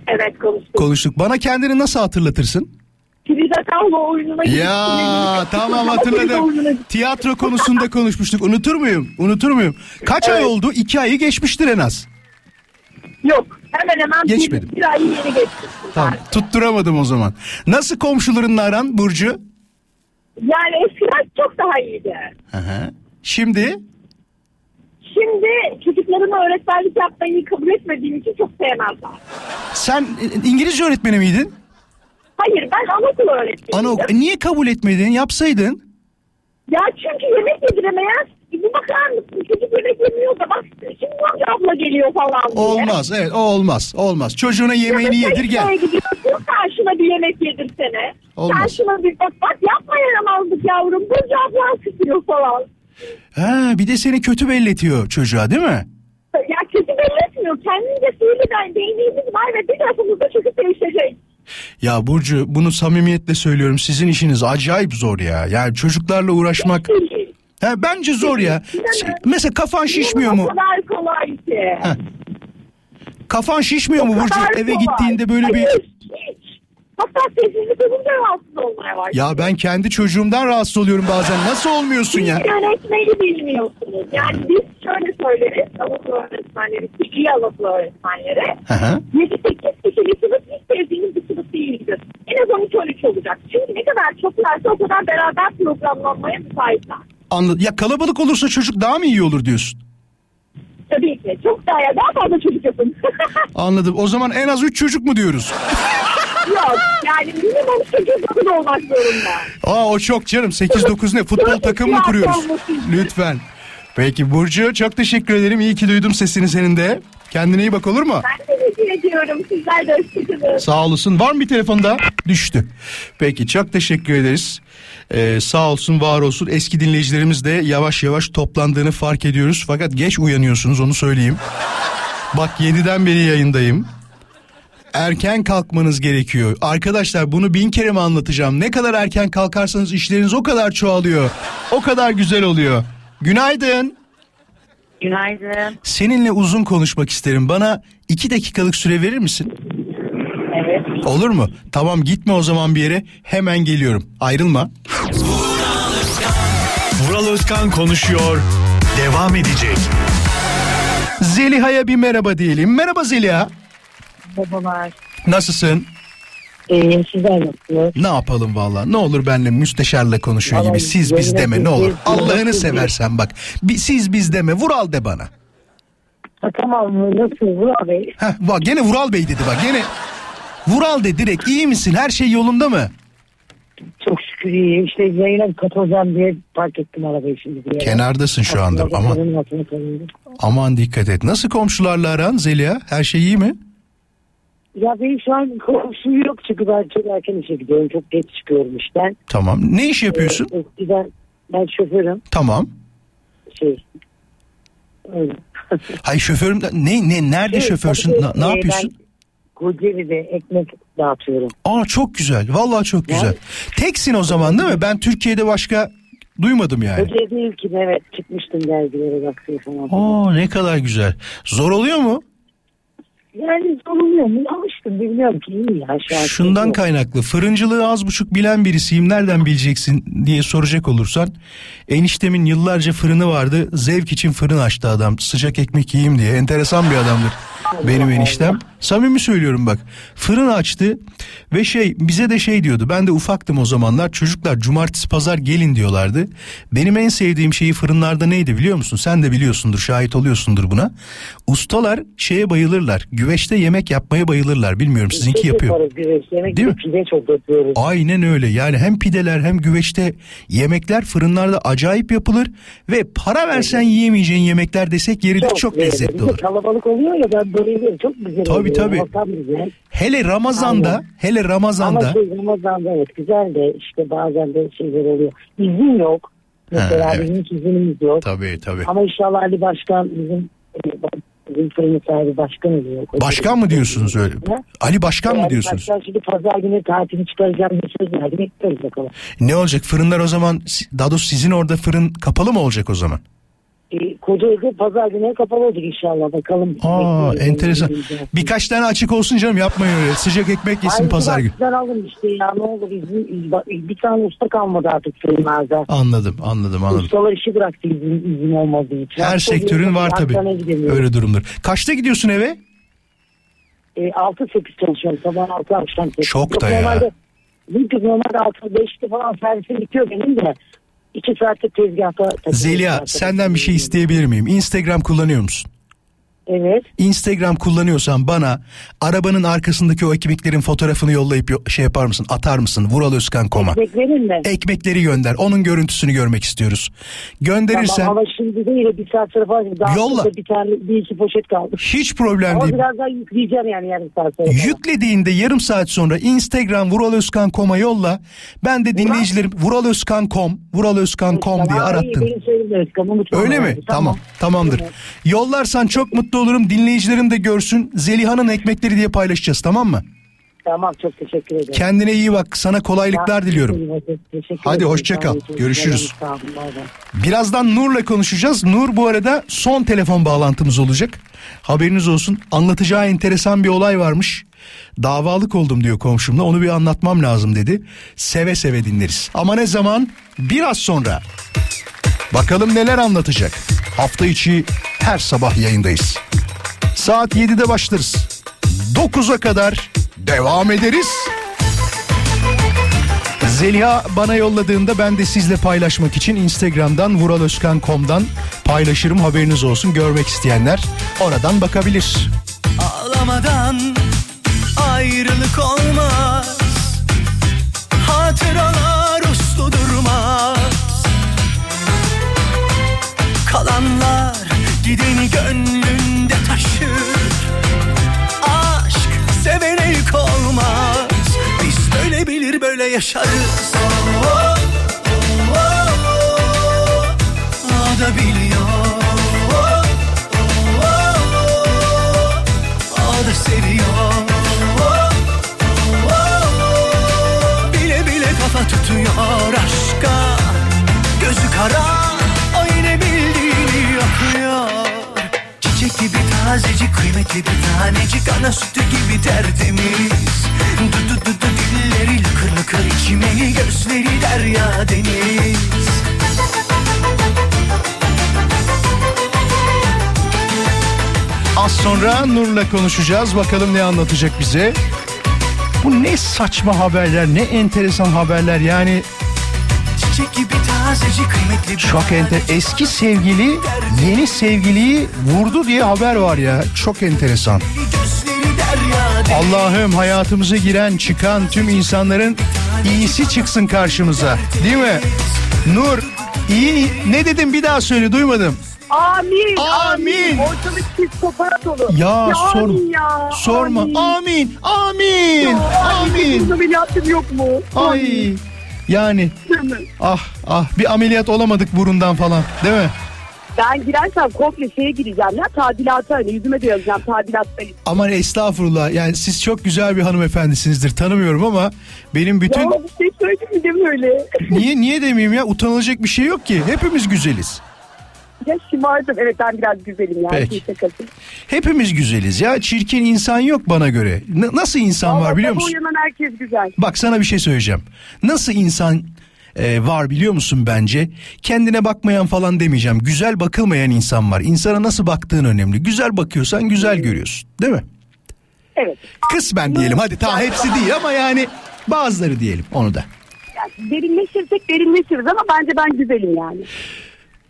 Evet konuştuk. Konuştuk. Bana kendini nasıl hatırlatırsın? Frida Kahlo oyununa. Ya tamam hatırladım. Tiyatro konusunda konuşmuştuk. Unutur muyum? Unutur muyum? Kaç ay oldu? İki ayı geçmiştir en az. Yok. Hemen hemen Geçmedim. bir, bir ay yeni geçtik. Tamam. Tutturamadım o zaman. Nasıl komşularınla aran Burcu? Yani eskiden çok daha iyiydi. Hı hı. Şimdi Şimdi çocuklarıma öğretmenlik yapmayı kabul etmediğim için çok sevmezler. sen İngilizce öğretmeni miydin? Hayır ben anaokulu öğretmeniyim. Ana e, niye kabul etmedin? Yapsaydın. Ya çünkü yemek yediremeyen bir bakar mısın çocuk yemek yemiyor da bak şimdi hangi abla geliyor falan diye. Olmaz. Evet o olmaz. Olmaz. Çocuğuna yemeğini Ya yedir gel. gidiyorsun karşına bir yemek yedirsene. Olmaz. Karşına bir bak bak yapma yaramazlık yavrum. Burcu ablan sıkıyor falan. Ha, bir de seni kötü belletiyor çocuğa değil mi? Ya kötü belli etmiyor. Kendince sinirden değdiğimiz var ve bir tarafımızda çocuk değişecek. Ya Burcu bunu samimiyetle söylüyorum. Sizin işiniz acayip zor ya. Yani çocuklarla uğraşmak. Değil. Ha, bence zor ya. İnanın. Mesela kafan şişmiyor O mu? kadar kolay ki. Heh. Kafan şişmiyor mu Burcu? Eve gittiğinde böyle bir... Hatta sessizlik olunca rahatsız olmaya var. Ya ben kendi çocuğumdan rahatsız oluyorum bazen. Nasıl olmuyorsun ya? Yönetmeyi bilmiyorsunuz. Yani biz şöyle söyleriz. Anaokulu öğretmenleri, iyi anaokulu öğretmenleri. Hı hı. 7-8 kişilik sınıf hiç sevdiğiniz değildir. En az 12-13 olacak. Çünkü ne kadar çok varsa o kadar beraber programlanmaya müsaitler. Anladım. Ya kalabalık olursa çocuk daha mı iyi olur diyorsun? Tabii ki. Çok daha daha fazla çocuk yapın. (laughs) Anladım. O zaman en az 3 çocuk mu diyoruz? Yok. Yani minimum çocuk dokuz olmak zorunda. Aa o çok canım. 8-9 ne? Futbol Dört takım mı kuruyoruz? Lütfen. Peki Burcu çok teşekkür ederim. İyi ki duydum sesini senin de. Kendine iyi bak olur mu? Ben teşekkür ediyorum. Sizler de hoşçakalın. Sağ olasın. Var mı bir telefonda? Düştü. Peki çok teşekkür ederiz. Ee, sağ olsun var olsun. Eski dinleyicilerimiz de yavaş yavaş toplandığını fark ediyoruz. Fakat geç uyanıyorsunuz onu söyleyeyim. Bak 7'den beri yayındayım. Erken kalkmanız gerekiyor. Arkadaşlar bunu bin kere mi anlatacağım? Ne kadar erken kalkarsanız işleriniz o kadar çoğalıyor. O kadar güzel oluyor. Günaydın. Günaydın. Seninle uzun konuşmak isterim. Bana iki dakikalık süre verir misin? Evet. Olur mu? Tamam gitme o zaman bir yere. Hemen geliyorum. Ayrılma. Vural Özkan konuşuyor. Devam edecek. Zeliha'ya bir merhaba diyelim. Merhaba Zeliha. Babalar. Nasılsın? İyiyim sizler nasılsınız? Ne yapalım valla? Ne olur benimle müsteşarla konuşuyor gibi. Vallahi Siz biz deme ne olur. gibi Allah'ını seversen bak. Bir, siz biz deme. Vural de bana. Ha, tamam nasıl Vural Bey? Heh, bak gene Vural Bey dedi bak. Gene Vural de direkt. iyi misin? Her şey yolunda mı? Çok şükür iyiyim. İşte yayına katılacağım diye park ettim arabayı şimdi. Yere. Kenardasın şu anda. Aslında aman dikkat et. Nasıl komşularla aran Zeliha? Her şey iyi mi? Ya benim şu an komşum yok çünkü ben çok erken işe gidiyorum. Çok geç çıkıyorum işten. Tamam. Ne iş yapıyorsun? Ee, eskiden ben şoförüm. Tamam. Şey. Öyle. (laughs) Hay şoförüm ne ne nerede Şey, şoförsün? tabii, ne e, yapıyorsun? Ben Kocaeli'de ekmek dağıtıyorum. Aa çok güzel. Vallahi çok güzel. Yani- Teksin o zaman değil mi? Ben Türkiye'de başka duymadım yani. Kocaeli değil ki evet çıkmıştım dergilere baksıyor falan. Aa ne kadar güzel. Zor oluyor mu? Yani soruluyor mu? Alıştım bilmiyorum ki iyi ya şu an. Şundan Yok. kaynaklı. Fırıncılığı az buçuk bilen birisiyim. Nereden bileceksin diye soracak olursan. Eniştemin yıllarca fırını vardı. Zevk için fırın açtı adam. Sıcak ekmek yiyeyim diye. Enteresan bir adamdır benim eniştem. Samimi söylüyorum bak. Fırın açtı ve şey bize de şey diyordu. Ben de ufaktım o zamanlar. Çocuklar cumartesi pazar gelin diyorlardı. Benim en sevdiğim şeyi fırınlarda neydi biliyor musun? Sen de biliyorsundur, şahit oluyorsundur buna. Ustalar şeye bayılırlar. Güveçte yemek yapmaya bayılırlar. Bilmiyorum sizinki Çok yapıyor. Değil mi? pide çok yapıyoruz. Aynen öyle. Yani hem pideler hem güveçte yemekler fırınlarda acayip yapılır ve para versen yiyemeyeceğin yemekler desek yeridir çok, güzel. lezzetli de olur. Kalabalık oluyor ya ben bayılıyorum. Çok güzel Tabii, tabii. Ortam güzel. Hele Ramazan'da, Aynen. hele Ramazan'da Ama şey Ramazan'da evet güzel de işte bazen de şeyler oluyor. İzin yok. Mesela Ha, evet. bizim izinimiz yok. tabii tabii. Ama inşallah Ali Başkan bizim e, bizim fırın sahibi başkan oluyor. Başkan mı diyorsunuz öyle? Ha? Ali Başkan mı Yani diyorsunuz? Başkan şimdi pazar günü tatili çıkaracağım bir söz verdi. Bakalım. Ne olacak? Fırınlar o zaman daha doğrusu sizin orada fırın kapalı mı olacak o zaman? E, Kocaeli pazar günü kapalı olacak inşallah bakalım. Aa Bekliyoruz. enteresan. Birkaç tane açık olsun canım yapmayın öyle. Sıcak ekmek yesin Ay, pazar günü. Ben aldım işte ya ne olur izin, bir tane usta kalmadı artık fırınlarda. Anladım anladım anladım. Ustalar işi bıraktı izin, izin olmadığı için. Her Hafta sektörün var tabii. Öyle durumdur. Kaçta gidiyorsun eve? E, 6-8 çalışıyorum. Sabah 6 akşam 8. Çok da ya. Normalde, normalde 6-5'te falan servisim bitiyor benim de. 2 saatte tezgahta Zeliha senden bir şey isteyebilir miyim? Instagram kullanıyor musun? Evet. Instagram kullanıyorsan bana arabanın arkasındaki o ekmeklerin fotoğrafını yollayıp yo- şey yapar mısın? Atar mısın? Vural Özkan koma. Beklerim mi? Ekmekleri gönder. Onun görüntüsünü görmek istiyoruz. Gönderirsen Tamam, ama şimdi değil de bir saat sonra falan. Daha Yolla. Bir tane bir iki poşet kaldı. hiç problem Ama değil. biraz daha yükleyeceğim yani yarım saat sonra. Yüklediğinde yarım saat sonra Instagram Vural Özkan koma yolla. Ben de dinleyicilerim Vural Özkan kom, Vural Özkan kom diye mutfağı Öyle mi? Tamam. Tamamdır. Yollarsan çok mutlu olurum. Dinleyicilerim de görsün. Zeliha'nın ekmekleri diye paylaşacağız tamam mı? Tamam çok teşekkür ederim. Kendine iyi bak. Sana kolaylıklar diliyorum. Teşekkür Hadi hoşça kal. Görüşürüz. Birazdan Nur'la konuşacağız. Nur bu arada son telefon bağlantımız olacak. Haberiniz olsun. Anlatacağı enteresan bir olay varmış. Davalık oldum diyor komşumla. Onu bir anlatmam lazım dedi. Seve seve dinleriz. Ama ne zaman? Biraz sonra. Bakalım neler anlatacak. Hafta içi her sabah yayındayız. Saat 7'de başlarız. 9'a kadar devam ederiz. Zeliha bana yolladığında ben de sizle paylaşmak için Instagram'dan vuraloskan.com'dan paylaşırım haberiniz olsun görmek isteyenler oradan bakabilir. Ağlamadan ayrılık olmaz Hatıralar Kalanlar gideni gönlünde taşır Aşk sevene yük olmaz Biz böyle bilir böyle yaşarız Oh, oh, oh, oh. O da biliyor Oh, oh, oh. O da seviyor Oh, oh, oh. Tutuyor aşka Gözü kara tazecik kıymetli bir tanecik ana sütü gibi tertemiz Du du du du dilleri lıkır lıkır içimeli gözleri derya deniz Az sonra Nur'la konuşacağız. Bakalım ne anlatacak bize. Bu ne saçma haberler, ne enteresan haberler. Yani Çiçek gibi çok enter. Eski sevgili yeni sevgiliyi vurdu diye haber var ya. Çok enteresan. Allah'ım hayatımıza giren çıkan tüm insanların iyisi çıksın karşımıza. Değil mi? Nur iyi ne dedim bir daha söyle duymadım. Amin. Amin. Ortalık psikopat olur. Ya, sor- amin ya. Sorma. Amin. Amin. Amin. Amin. Amin. Ameliyatım yok mu? Ay. Yani Değil mi? ah ah bir ameliyat olamadık burundan falan değil mi? Ben girersem komple şeye gireceğim ya tadilata hani yüzüme de yazacağım tadilattayım. Aman estağfurullah yani siz çok güzel bir hanımefendisinizdir tanımıyorum ama benim bütün Ya bir şey mi öyle? niye niye demeyeyim ya utanılacak bir şey yok ki hepimiz güzeliz. Ya şımardım evet ben biraz güzelim ya. Peki. Şakası. Hepimiz güzeliz ya çirkin insan yok bana göre. N- nasıl insan var Vallahi biliyor sabah musun? uyanan herkes güzel. Bak sana bir şey söyleyeceğim. Nasıl insan e, var biliyor musun bence? Kendine bakmayan falan demeyeceğim. Güzel bakılmayan insan var. İnsana nasıl baktığın önemli. Güzel bakıyorsan güzel görüyorsun. Değil mi? Evet. Kısmen diyelim. Hadi ta hepsi değil ama yani bazıları diyelim onu da. Yani derinleşirsek derinleşiriz ama bence ben güzelim yani.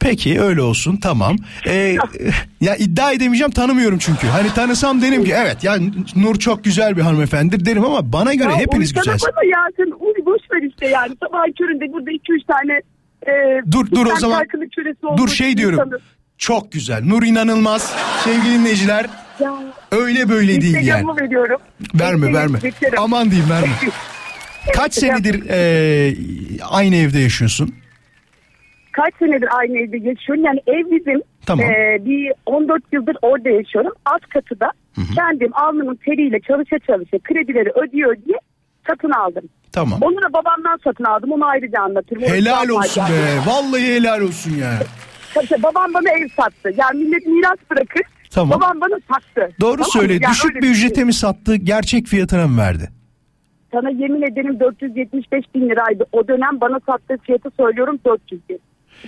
Peki öyle olsun tamam. Ee, (laughs) ya iddia edemeyeceğim tanımıyorum çünkü. Hani tanısam derim ki evet ya Nur çok güzel bir hanımefendidir derim ama bana göre Ya hepiniz güzelsiniz. bana ya sen uy boş ver işte yani. Sabah köründe burada 2-3 tane e, Dur dur o zaman. Dur şey diyorum. insanı. Çok güzel. Nur inanılmaz. Sevgili dinleyiciler Ya, öyle böyle değil yani. Veriyorum. Verme verme. beklerim. Aman diyeyim verme. Kaç senedir e, aynı evde yaşıyorsun? Kaç senedir aynı evde yaşıyorum. Yani ev bizim. Tamam. e, bir 14 yıldır orada yaşıyorum. Alt katıda kendim alnımın teriyle çalışa çalışa kredileri ödüyor diye satın aldım. Tamam. Onu da babamdan satın aldım. Onu ayrıca anlatırım. O Helal olsun be. yani. Vallahi helal olsun ya. Tabii babam bana ev sattı. Yani millet miras bırakır. Tamam. Babam bana sattı. Doğru Tamam söyle. Yani Düşük bir şey. ücrete mi sattı? Gerçek fiyatına mı verdi? Sana yemin ederim 475 bin liraydı. O dönem bana sattığı fiyatı söylüyorum 400 bin.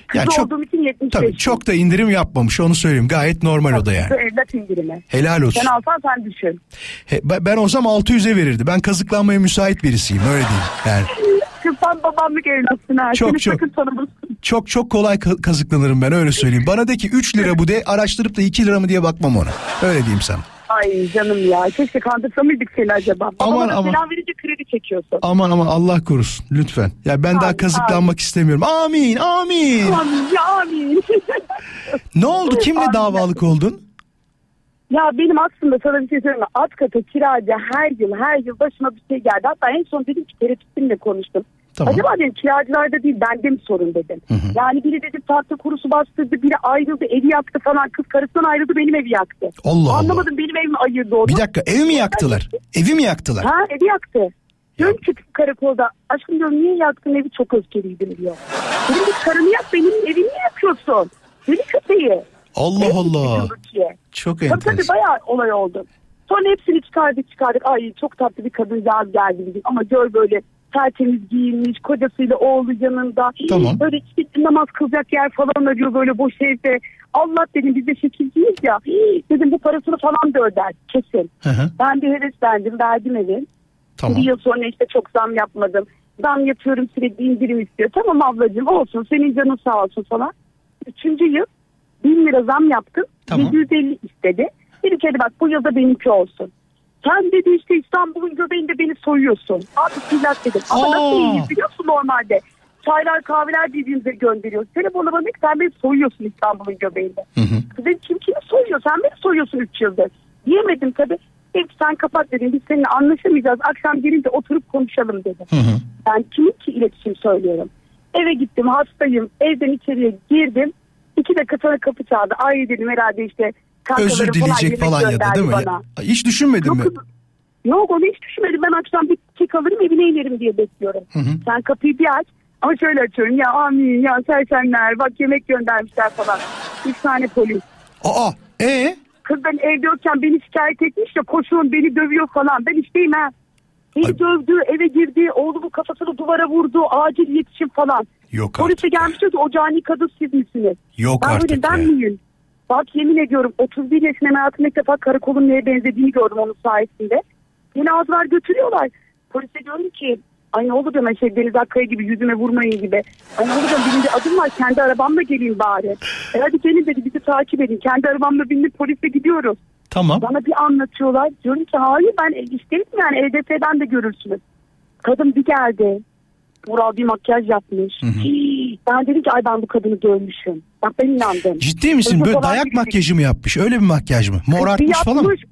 Kız Yani çok- olduğum için 75 Tabii çok da indirim yapmamış onu söyleyeyim. Gayet normal o da yani. Evlat indirimi. Helal olsun. Sen alsan sen düşün. He, ben ben olsam 600'e verirdi. Ben kazıklanmaya müsait birisiyim öyle diyeyim. Yani Kız sen babamlık evlatsın ha. Çok, Seni çok. çok çok kolay ka- kazıklanırım ben öyle söyleyeyim. Bana de ki 3 lira bu de araştırıp da 2 lira mı diye bakmam ona. Öyle diyeyim sana. Ay canım ya. Keşke kandırsa mıydık seni acaba? Aman, Babana aman. selam verince kredi çekiyorsun. Aman aman Allah korusun lütfen. Ya ben daha Amin, kazıklanmak istemiyorum. Amin amin. Amin ya amin. (laughs) Ne oldu kimle Amin. davalık oldun? Ya benim aslında sana bir şey söyleyeyim mi? Alt kata kiracı her yıl her yıl başıma bir şey geldi. Hatta en son dedim ki terapistimle konuştum. Tamam. Acaba dedim kiracılarda değil bende mi sorun dedim. Yani biri dedim tahta kurusu bastırdı biri ayrıldı evi yaktı falan. Kız karısından ayrıldı benim evi yaktı. Allah Allah. Anlamadım benim evimi ayırdı onu. Bir dakika ev mi yaktılar? Evi mi yaktılar? Ha evi yaktı. Diyorum ki karakolda aşkım diyorum niye yaktın evi çok öfkeliydim diyor. Dedim ki karını yak benim evimi niye yakıyorsun? Deli köpeği. Allah Ev Allah. Çok Tabii tabii enteresan. bayağı olay oldu. Sonra hepsini çıkardık çıkardık. Ay çok tatlı bir kadıncağız geldi bizim. Ama gör böyle tertemiz giyinmiş. Kocasıyla oğlu yanında. Tamam. Böyle işte namaz kılacak yer falan arıyor böyle boş evde. Allah dedim biz de şekilciyiz ya. Dedim bu parasını falan da öder kesin. Hı hı. Ben de heveslendim verdim evi. Tamam. Bir yıl sonra işte çok zam yapmadım. Zam yapıyorum sürekli indirim istiyor. Tamam ablacığım olsun senin canın sağ olsun falan. Üçüncü yıl bin lira zam yaptım. Tamam. 750 istedi. Dedi ki bak bu yılda benimki olsun. Sen dedi işte İstanbul'un göbeğinde beni soyuyorsun. Abi silah dedim. Ama Aa. nasıl iyiyiz biliyor musun normalde? Çaylar kahveler birbirimize gönderiyor. Telefonu bana sen beni soyuyorsun İstanbul'un göbeğinde. Hı hı. Dedim kim kimi soyuyor? Sen beni soyuyorsun 3 yıldır. Diyemedim tabii. Dedim sen kapat dedim. Biz seninle anlaşamayacağız. Akşam gelince oturup konuşalım dedim. Hı hı. Ben kimin ki iletişim söylüyorum. Eve gittim hastayım. Evden içeriye girdim. İki dakika sonra kapı çaldı. Ay dedim herhalde işte Özür dileyecek yemek falan ya da değil mi? bana. Ya, hiç düşünmedin Yok, mi? Yok onu hiç düşünmedim. Ben akşam bir kek alırım evine inerim diye bekliyorum. Hı hı. Sen kapıyı bir aç. Ama şöyle açıyorum ya amin ya sersenler bak yemek göndermişler falan. Üç tane polis. Aa e kız ben evde yokken beni şikayet etmiş ya koşun beni dövüyor falan. Ben işteyim ha. Beni dövdü eve girdi oğlumun kafasını duvara vurdu acil yetişin falan. Yok Polise gelmiş diyor ki o cani kadın siz misiniz? Yok ben artık dedim, ben miyim? Bak yemin ediyorum 31 yaşında hayatımda ilk defa karakolun neye benzediğini gördüm onun sayesinde. Beni aldılar götürüyorlar. Polise diyorum ki ay ne olur diyorum şey Deniz Akkaya gibi yüzüme vurmayın gibi. Ay ne olur diyorum benim bir adım var kendi arabamla geleyim bari. E hadi gelin dedi bizi takip edin. Kendi arabamla bindim polise gidiyoruz. Tamam. Bana bir anlatıyorlar. Diyorum ki hayır ben işteyim yani EDF'den de görürsünüz. Kadın bir geldi. Mural bir makyaj yapmış. Hii, Ben dedim ki ay ben bu kadını dövmüşüm. Bak ben inandım. Ciddi misin? Öyle Böyle dayak gibi- makyajı mı yapmış? Öyle bir makyaj mı? Mor bir artmış falan mı? yapmış.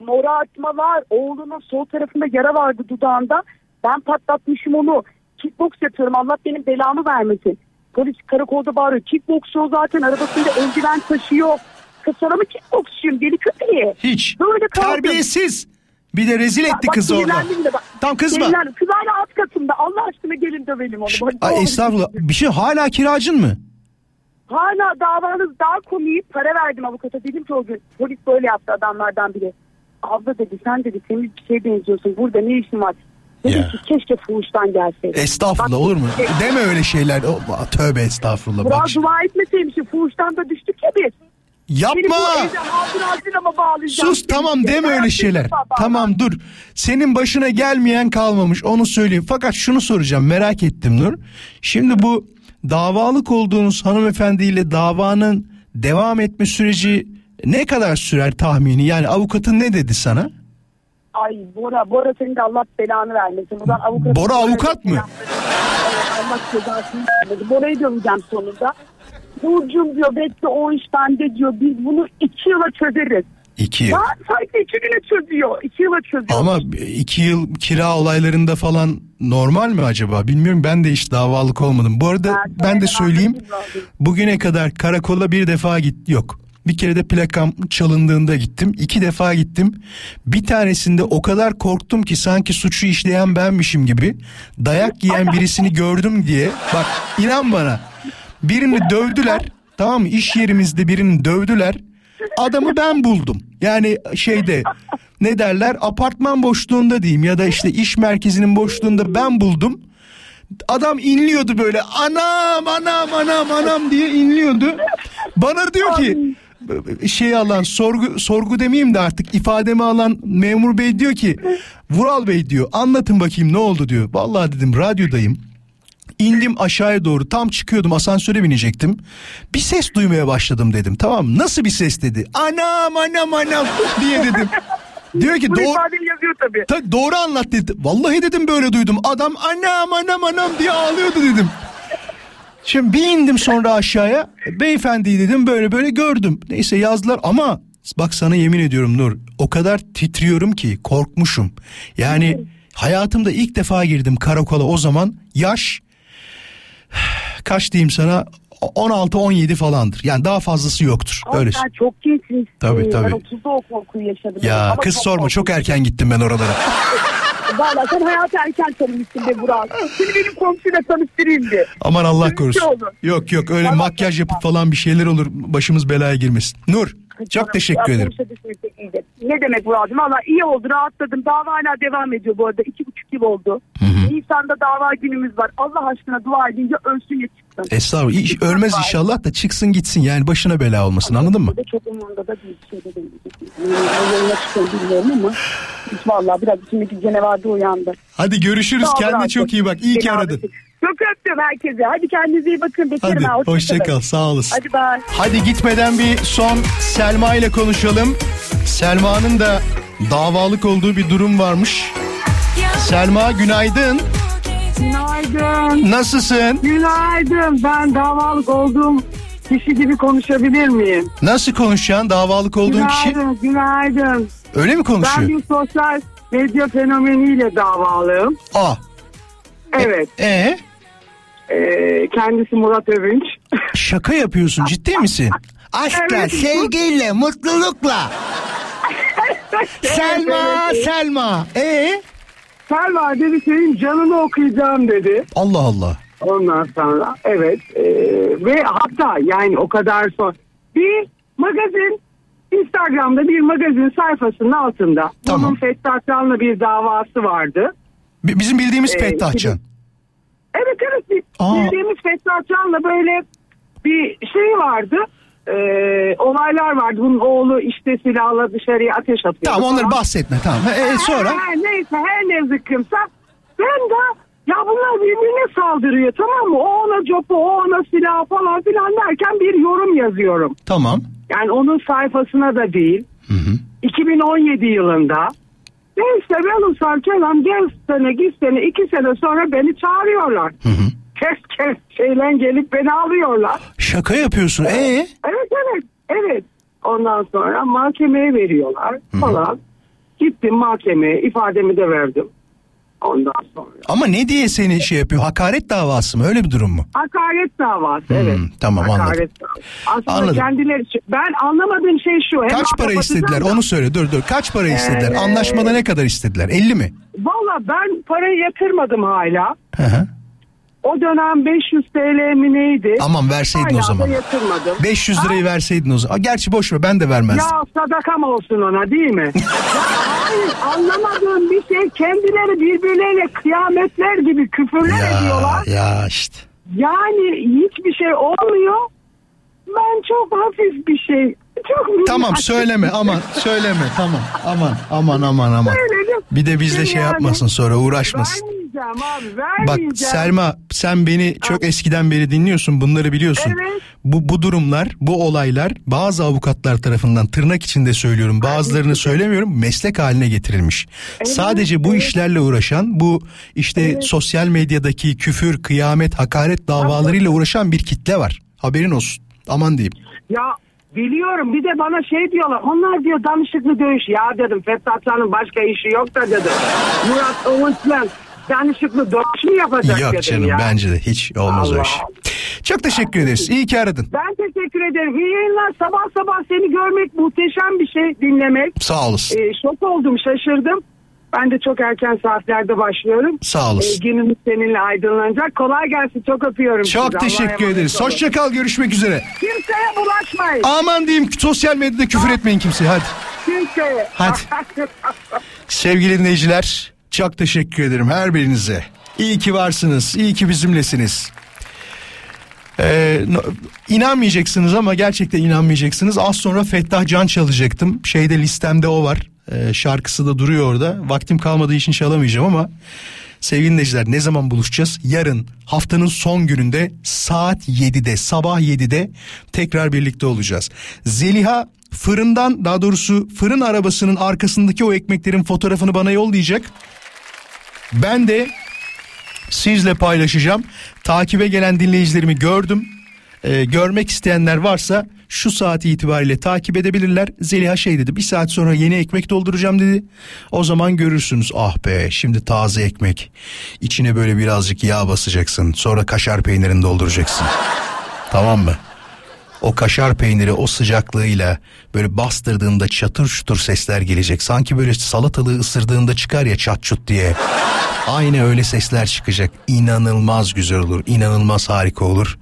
Morartmalar. Oğlunun sol tarafında yara vardı dudağında. Ben patlatmışım onu. Kickbox yapıyorum. Allah benim belamı vermesin. Polis karakolda bağırıyor. Kickboxçu o zaten arabasında eldiven taşıyor. Kız sana mı kickboxçuyum deli köpeği? Hiç. Böyle kaldım. Terbiyesiz. Bir de rezil etti Bak, kızı orada. bak. Tam kızma. Sinirlendim. Kız hala alt katımda. Allah aşkına gelin dövelim onu. Bak, Ay estağfurullah. Bir şey hala kiracın mı? Hala davanız daha komiği para verdim avukata. Dedim ki o gün polis böyle yaptı adamlardan biri. Abla dedi sen dedi temiz bir şeye benziyorsun. Burada ne işin var? Dedim Ya. ki keşke fuhuştan gelseydi. Estağfurullah Bak, olur mu? şey- Deme öyle şeyler. Tövbe estağfurullah. Bak Burak şimdi. dua etmeseymişim. Fuhuştan da düştük ya biz. Yapma. Sus tamam deme öyle şeyler. Tamam dur. Senin başına gelmeyen kalmamış onu söyleyeyim. Fakat şunu soracağım merak ettim Nur. Şimdi bu davalık olduğunuz hanımefendiyle davanın devam etme süreci ne kadar sürer tahmini? Yani avukatın ne dedi sana? Ay Bora, Bora senin de Allah belanı vermesin. Buradan avukat Bora avukat mı? Evet, Allah cezasını vermesin. Bora'yı döveceğim sonunda. Burcu'm diyor bekle o iş bende diyor. Biz bunu iki yıla çözeriz. İki yıl. Ya sadece iki güne çözüyor. İki yıla çözüyor. Ama iki yıl kira olaylarında falan normal mi acaba? Bilmiyorum ben de hiç davalık olmadım. Bu arada ben de söyleyeyim bugüne kadar karakola bir defa git yok. Bir kere de plakam çalındığında gittim. iki defa gittim. Bir tanesinde o kadar korktum ki sanki suçu işleyen benmişim gibi. Dayak yiyen birisini gördüm diye. Bak inan bana. Birini dövdüler. Tamam mı? İş yerimizde birini dövdüler. Adamı ben buldum. Yani şeyde ne derler apartman boşluğunda diyeyim ya da işte iş merkezinin boşluğunda ben buldum. Adam inliyordu böyle anam anam anam anam diye inliyordu. Bana diyor ki şey alan sorgu sorgu demeyeyim de artık ifademi alan memur bey diyor ki Vural Bey diyor anlatın bakayım ne oldu diyor. Vallahi dedim radyodayım. İndim aşağıya doğru tam çıkıyordum asansöre binecektim. Bir ses duymaya başladım dedim tamam mı? Nasıl bir ses dedi. Anam anam anam (laughs) diye dedim. Diyor ki doğru, ifadeyi yazıyor tabii. Ta- doğru anlat dedi. Vallahi dedim böyle duydum. Adam anam anam anam diye ağlıyordu dedim. Şimdi bir indim sonra aşağıya. Beyefendiyi dedim böyle böyle gördüm. Neyse yazdılar ama bak sana yemin ediyorum Nur. O kadar titriyorum ki korkmuşum. Yani hayatımda ilk defa girdim karakola o zaman. Yaş kaç diyeyim sana 16-17 falandır. Yani daha fazlası yoktur. Ama Öyle. sen çok gençsin. Tabii, tabii. Ben 30'da o korkuyu yaşadım. Ya Ama kız çok sorma korktum. çok erken gittim ben oralara. (laughs) Valla sen hayatı erken tanımışsın be Burak. Seni benim komşuyla tanıştırayım bir. Aman Allah korusun. şey. Yok yok öyle makyaj yapıp falan bir şeyler olur. Başımız belaya girmesin. Nur çok teşekkür ederim. iyiydi. Ne demek Burak'cığım? Valla iyi oldu rahatladım. Dava hala devam ediyor bu arada. İki buçuk yıl oldu. Nisan'da dava günümüz var. Allah aşkına dua edince ölsün ya çıksın. Estağfurullah. İyi- ölmez inşallah da çıksın gitsin yani başına bela olmasın anladın mı? Çok umurumda da değil. Şey de değil. Yayına çıkıyor bilmiyorum ama. Hiç valla biraz içimdeki cenevarda uyandı. Hadi görüşürüz. Kendine çok iyi bak. İyi ki aradın. ağırlasın. Çok öptüm herkese. Hadi kendinize iyi bakın. Beklerim Hadi ha. Hoşça hoşça kalın. kal. Sağ olasın. Hadi bay. Hadi gitmeden bir son Selma ile konuşalım. Selma'nın da davalık olduğu bir durum varmış. Selma günaydın. Günaydın. Nasılsın? Günaydın. Ben davalık olduğum kişi gibi konuşabilir miyim? Nasıl konuşacaksın davalık olduğun kişi? günaydın, günaydın. Öyle mi Ben konuşuyor? bir sosyal medya fenomeniyle davalıyım. Aa. Evet. Ee? Ee, kendisi Murat Övünç. (laughs) Şaka yapıyorsun ciddi misin? Aşkla, Evet. sevgiyle, mutlulukla. Selma, Selma. Ee? Selma dedi senin canını okuyacağım dedi. Allah Allah. Ondan sonra evet ee, ve hatta yani o kadar son bir magazin Instagram'da bir magazin sayfasının altında. Tamam. Bunun Fettah Can'la bir davası vardı. Bi- Bizim bildiğimiz Ee, Fettah Can. Evet evet Aa. bildiğimiz Fettah Can'la böyle bir şey vardı. Ee, olaylar vardı. Bunun oğlu işte silahla dışarıya ateş atıyor. Tamam onları bahsetme tamam. E, e, sonra? Ha, neyse her ne zıkkımsa ben de ya bunlar birbirine saldırıyor tamam mı? O ona copu, o ona silah falan filan derken bir yorum yazıyorum. Tamam. Yani onun sayfasına da değil. 2017 yılında. Neyse ben Usar Kenan gel sene git sene iki sene sonra beni çağırıyorlar. Kes kes şeyle gelip beni alıyorlar. Şaka yapıyorsun. E Evet evet evet. Ondan sonra mahkemeye veriyorlar falan. Gittim mahkemeye ifademi de verdim. Ondan sonra. ama ne diye seni şey yapıyor? Hakaret davası mı? Öyle bir durum mu? Hakaret davası evet. tamam, anladım. Hakaret davası. Aslında Anladım. kendileri ben anlamadığım şey şu. Kaç para istediler? da- Onu söyle. Dur dur. Kaç para istediler? Ee, Anlaşmada ne kadar istediler? 50 mi? Valla ben parayı yatırmadım hala. Hı hı. O dönem 500 TL mi neydi? Aman verseydin Hala o zaman. yatırmadım. 500 lirayı verseydin o zaman. Aa, Gerçi boş ver ben de vermezdim. Ya sadakam olsun ona değil mi? (laughs) Ya Hayır anlamadığım bir şey kendileri birbirleriyle kıyametler gibi küfürler ediyorlar. ya işte. Yani hiçbir şey olmuyor. Ben çok hafif bir şey. Çok Tamam söyleme aman söyleme tamam aman aman aman aman. Söyledim. Bir de bizle şey Yani yapmasın sonra uğraşmasın. Vermeyeceğim abi Bak vermeyeceğim. Selma sen beni çok eskiden beri dinliyorsun bunları biliyorsun. Evet. Bu, bu durumlar bu olaylar bazı avukatlar tarafından tırnak içinde söylüyorum bazılarını söylemiyorum meslek haline getirilmiş. Sadece bu işlerle uğraşan bu işte sosyal medyadaki küfür kıyamet hakaret davalarıyla uğraşan bir kitle var. Haberin olsun. Aman diyeyim. Ya biliyorum. Bir de bana şey diyorlar. Onlar diyor danışıklı dövüş. Ya dedim Fettah Can'ın başka işi yok da dedim. Murat Övünç'le danışıklı dövüş mü yapacak Yok dedim canım ya. bence de hiç olmaz o Allah. iş. Çok teşekkür ederiz iyi ki aradın. Ben teşekkür ederim. İyi yayınlar. Sabah sabah seni görmek muhteşem bir şey dinlemek. Sağ olasın. Ee, şok oldum şaşırdım. Ben de çok erken saatlerde başlıyorum. Sağ olasın. Ee, günümüz seninle aydınlanacak. Kolay gelsin. Çok öpüyorum sizi. Çok Allah'a teşekkür emanet ederiz. olun. Hoşça kal görüşmek üzere. Kimseye bulaşmayın. Aman diyeyim sosyal medyada küfür etmeyin kimseye hadi. Kimseye. Hadi. Sevgili (laughs) dinleyiciler çok teşekkür ederim her birinize. İyi ki varsınız, iyi ki bizimlesiniz. Ee, inanmayacaksınız ama gerçekten inanmayacaksınız. Az sonra Fettah Can çalacaktım. Şeyde listemde o var. Ee, şarkısı da duruyor orada. Vaktim kalmadığı için çalamayacağım ama sevgili dinleyiciler ne zaman buluşacağız? Yarın haftanın son gününde saat 7'de sabah 7'de tekrar birlikte olacağız. Zeliha fırından daha doğrusu fırın arabasının arkasındaki o ekmeklerin fotoğrafını bana yollayacak. Ben de sizle paylaşacağım. Takibe gelen dinleyicilerimi gördüm. Ee, görmek isteyenler varsa şu saat itibariyle takip edebilirler. Zeliha şey dedi bir saat sonra yeni ekmek dolduracağım dedi. O zaman görürsünüz ah be şimdi taze ekmek. İçine böyle birazcık yağ basacaksın. Sonra kaşar peynirini dolduracaksın. tamam mı? O kaşar peyniri o sıcaklığıyla böyle bastırdığında çatır çutur sesler gelecek. Sanki böyle salatalığı ısırdığında çıkar ya çat çut diye. Aynı öyle sesler çıkacak. İnanılmaz güzel olur. inanılmaz harika olur.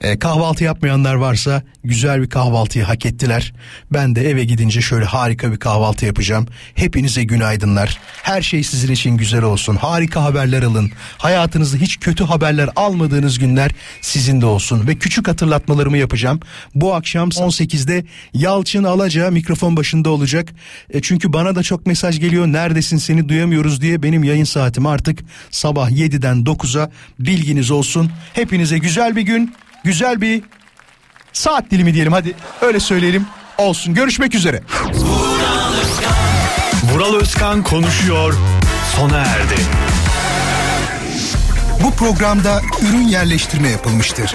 Ee, kahvaltı yapmayanlar varsa güzel bir kahvaltıyı hak ettiler. Ben de eve gidince şöyle harika bir kahvaltı yapacağım. Hepinize günaydınlar. Her şey sizin için güzel olsun. Harika haberler alın. Hayatınızda hiç kötü haberler almadığınız günler sizin de olsun. Ve küçük hatırlatmalarımı yapacağım. Bu akşam 18'de Yalçın Alaca mikrofon başında olacak. E, çünkü bana da çok mesaj geliyor. Neredesin seni duyamıyoruz diye benim yayın saatim artık sabah 7'den 9'a bilginiz olsun. Hepinize güzel bir gün, güzel bir saat dilimi diyelim hadi öyle söyleyelim. Olsun. Görüşmek üzere. Vural Özkan konuşuyor sona erdi. Bu programda ürün yerleştirme yapılmıştır.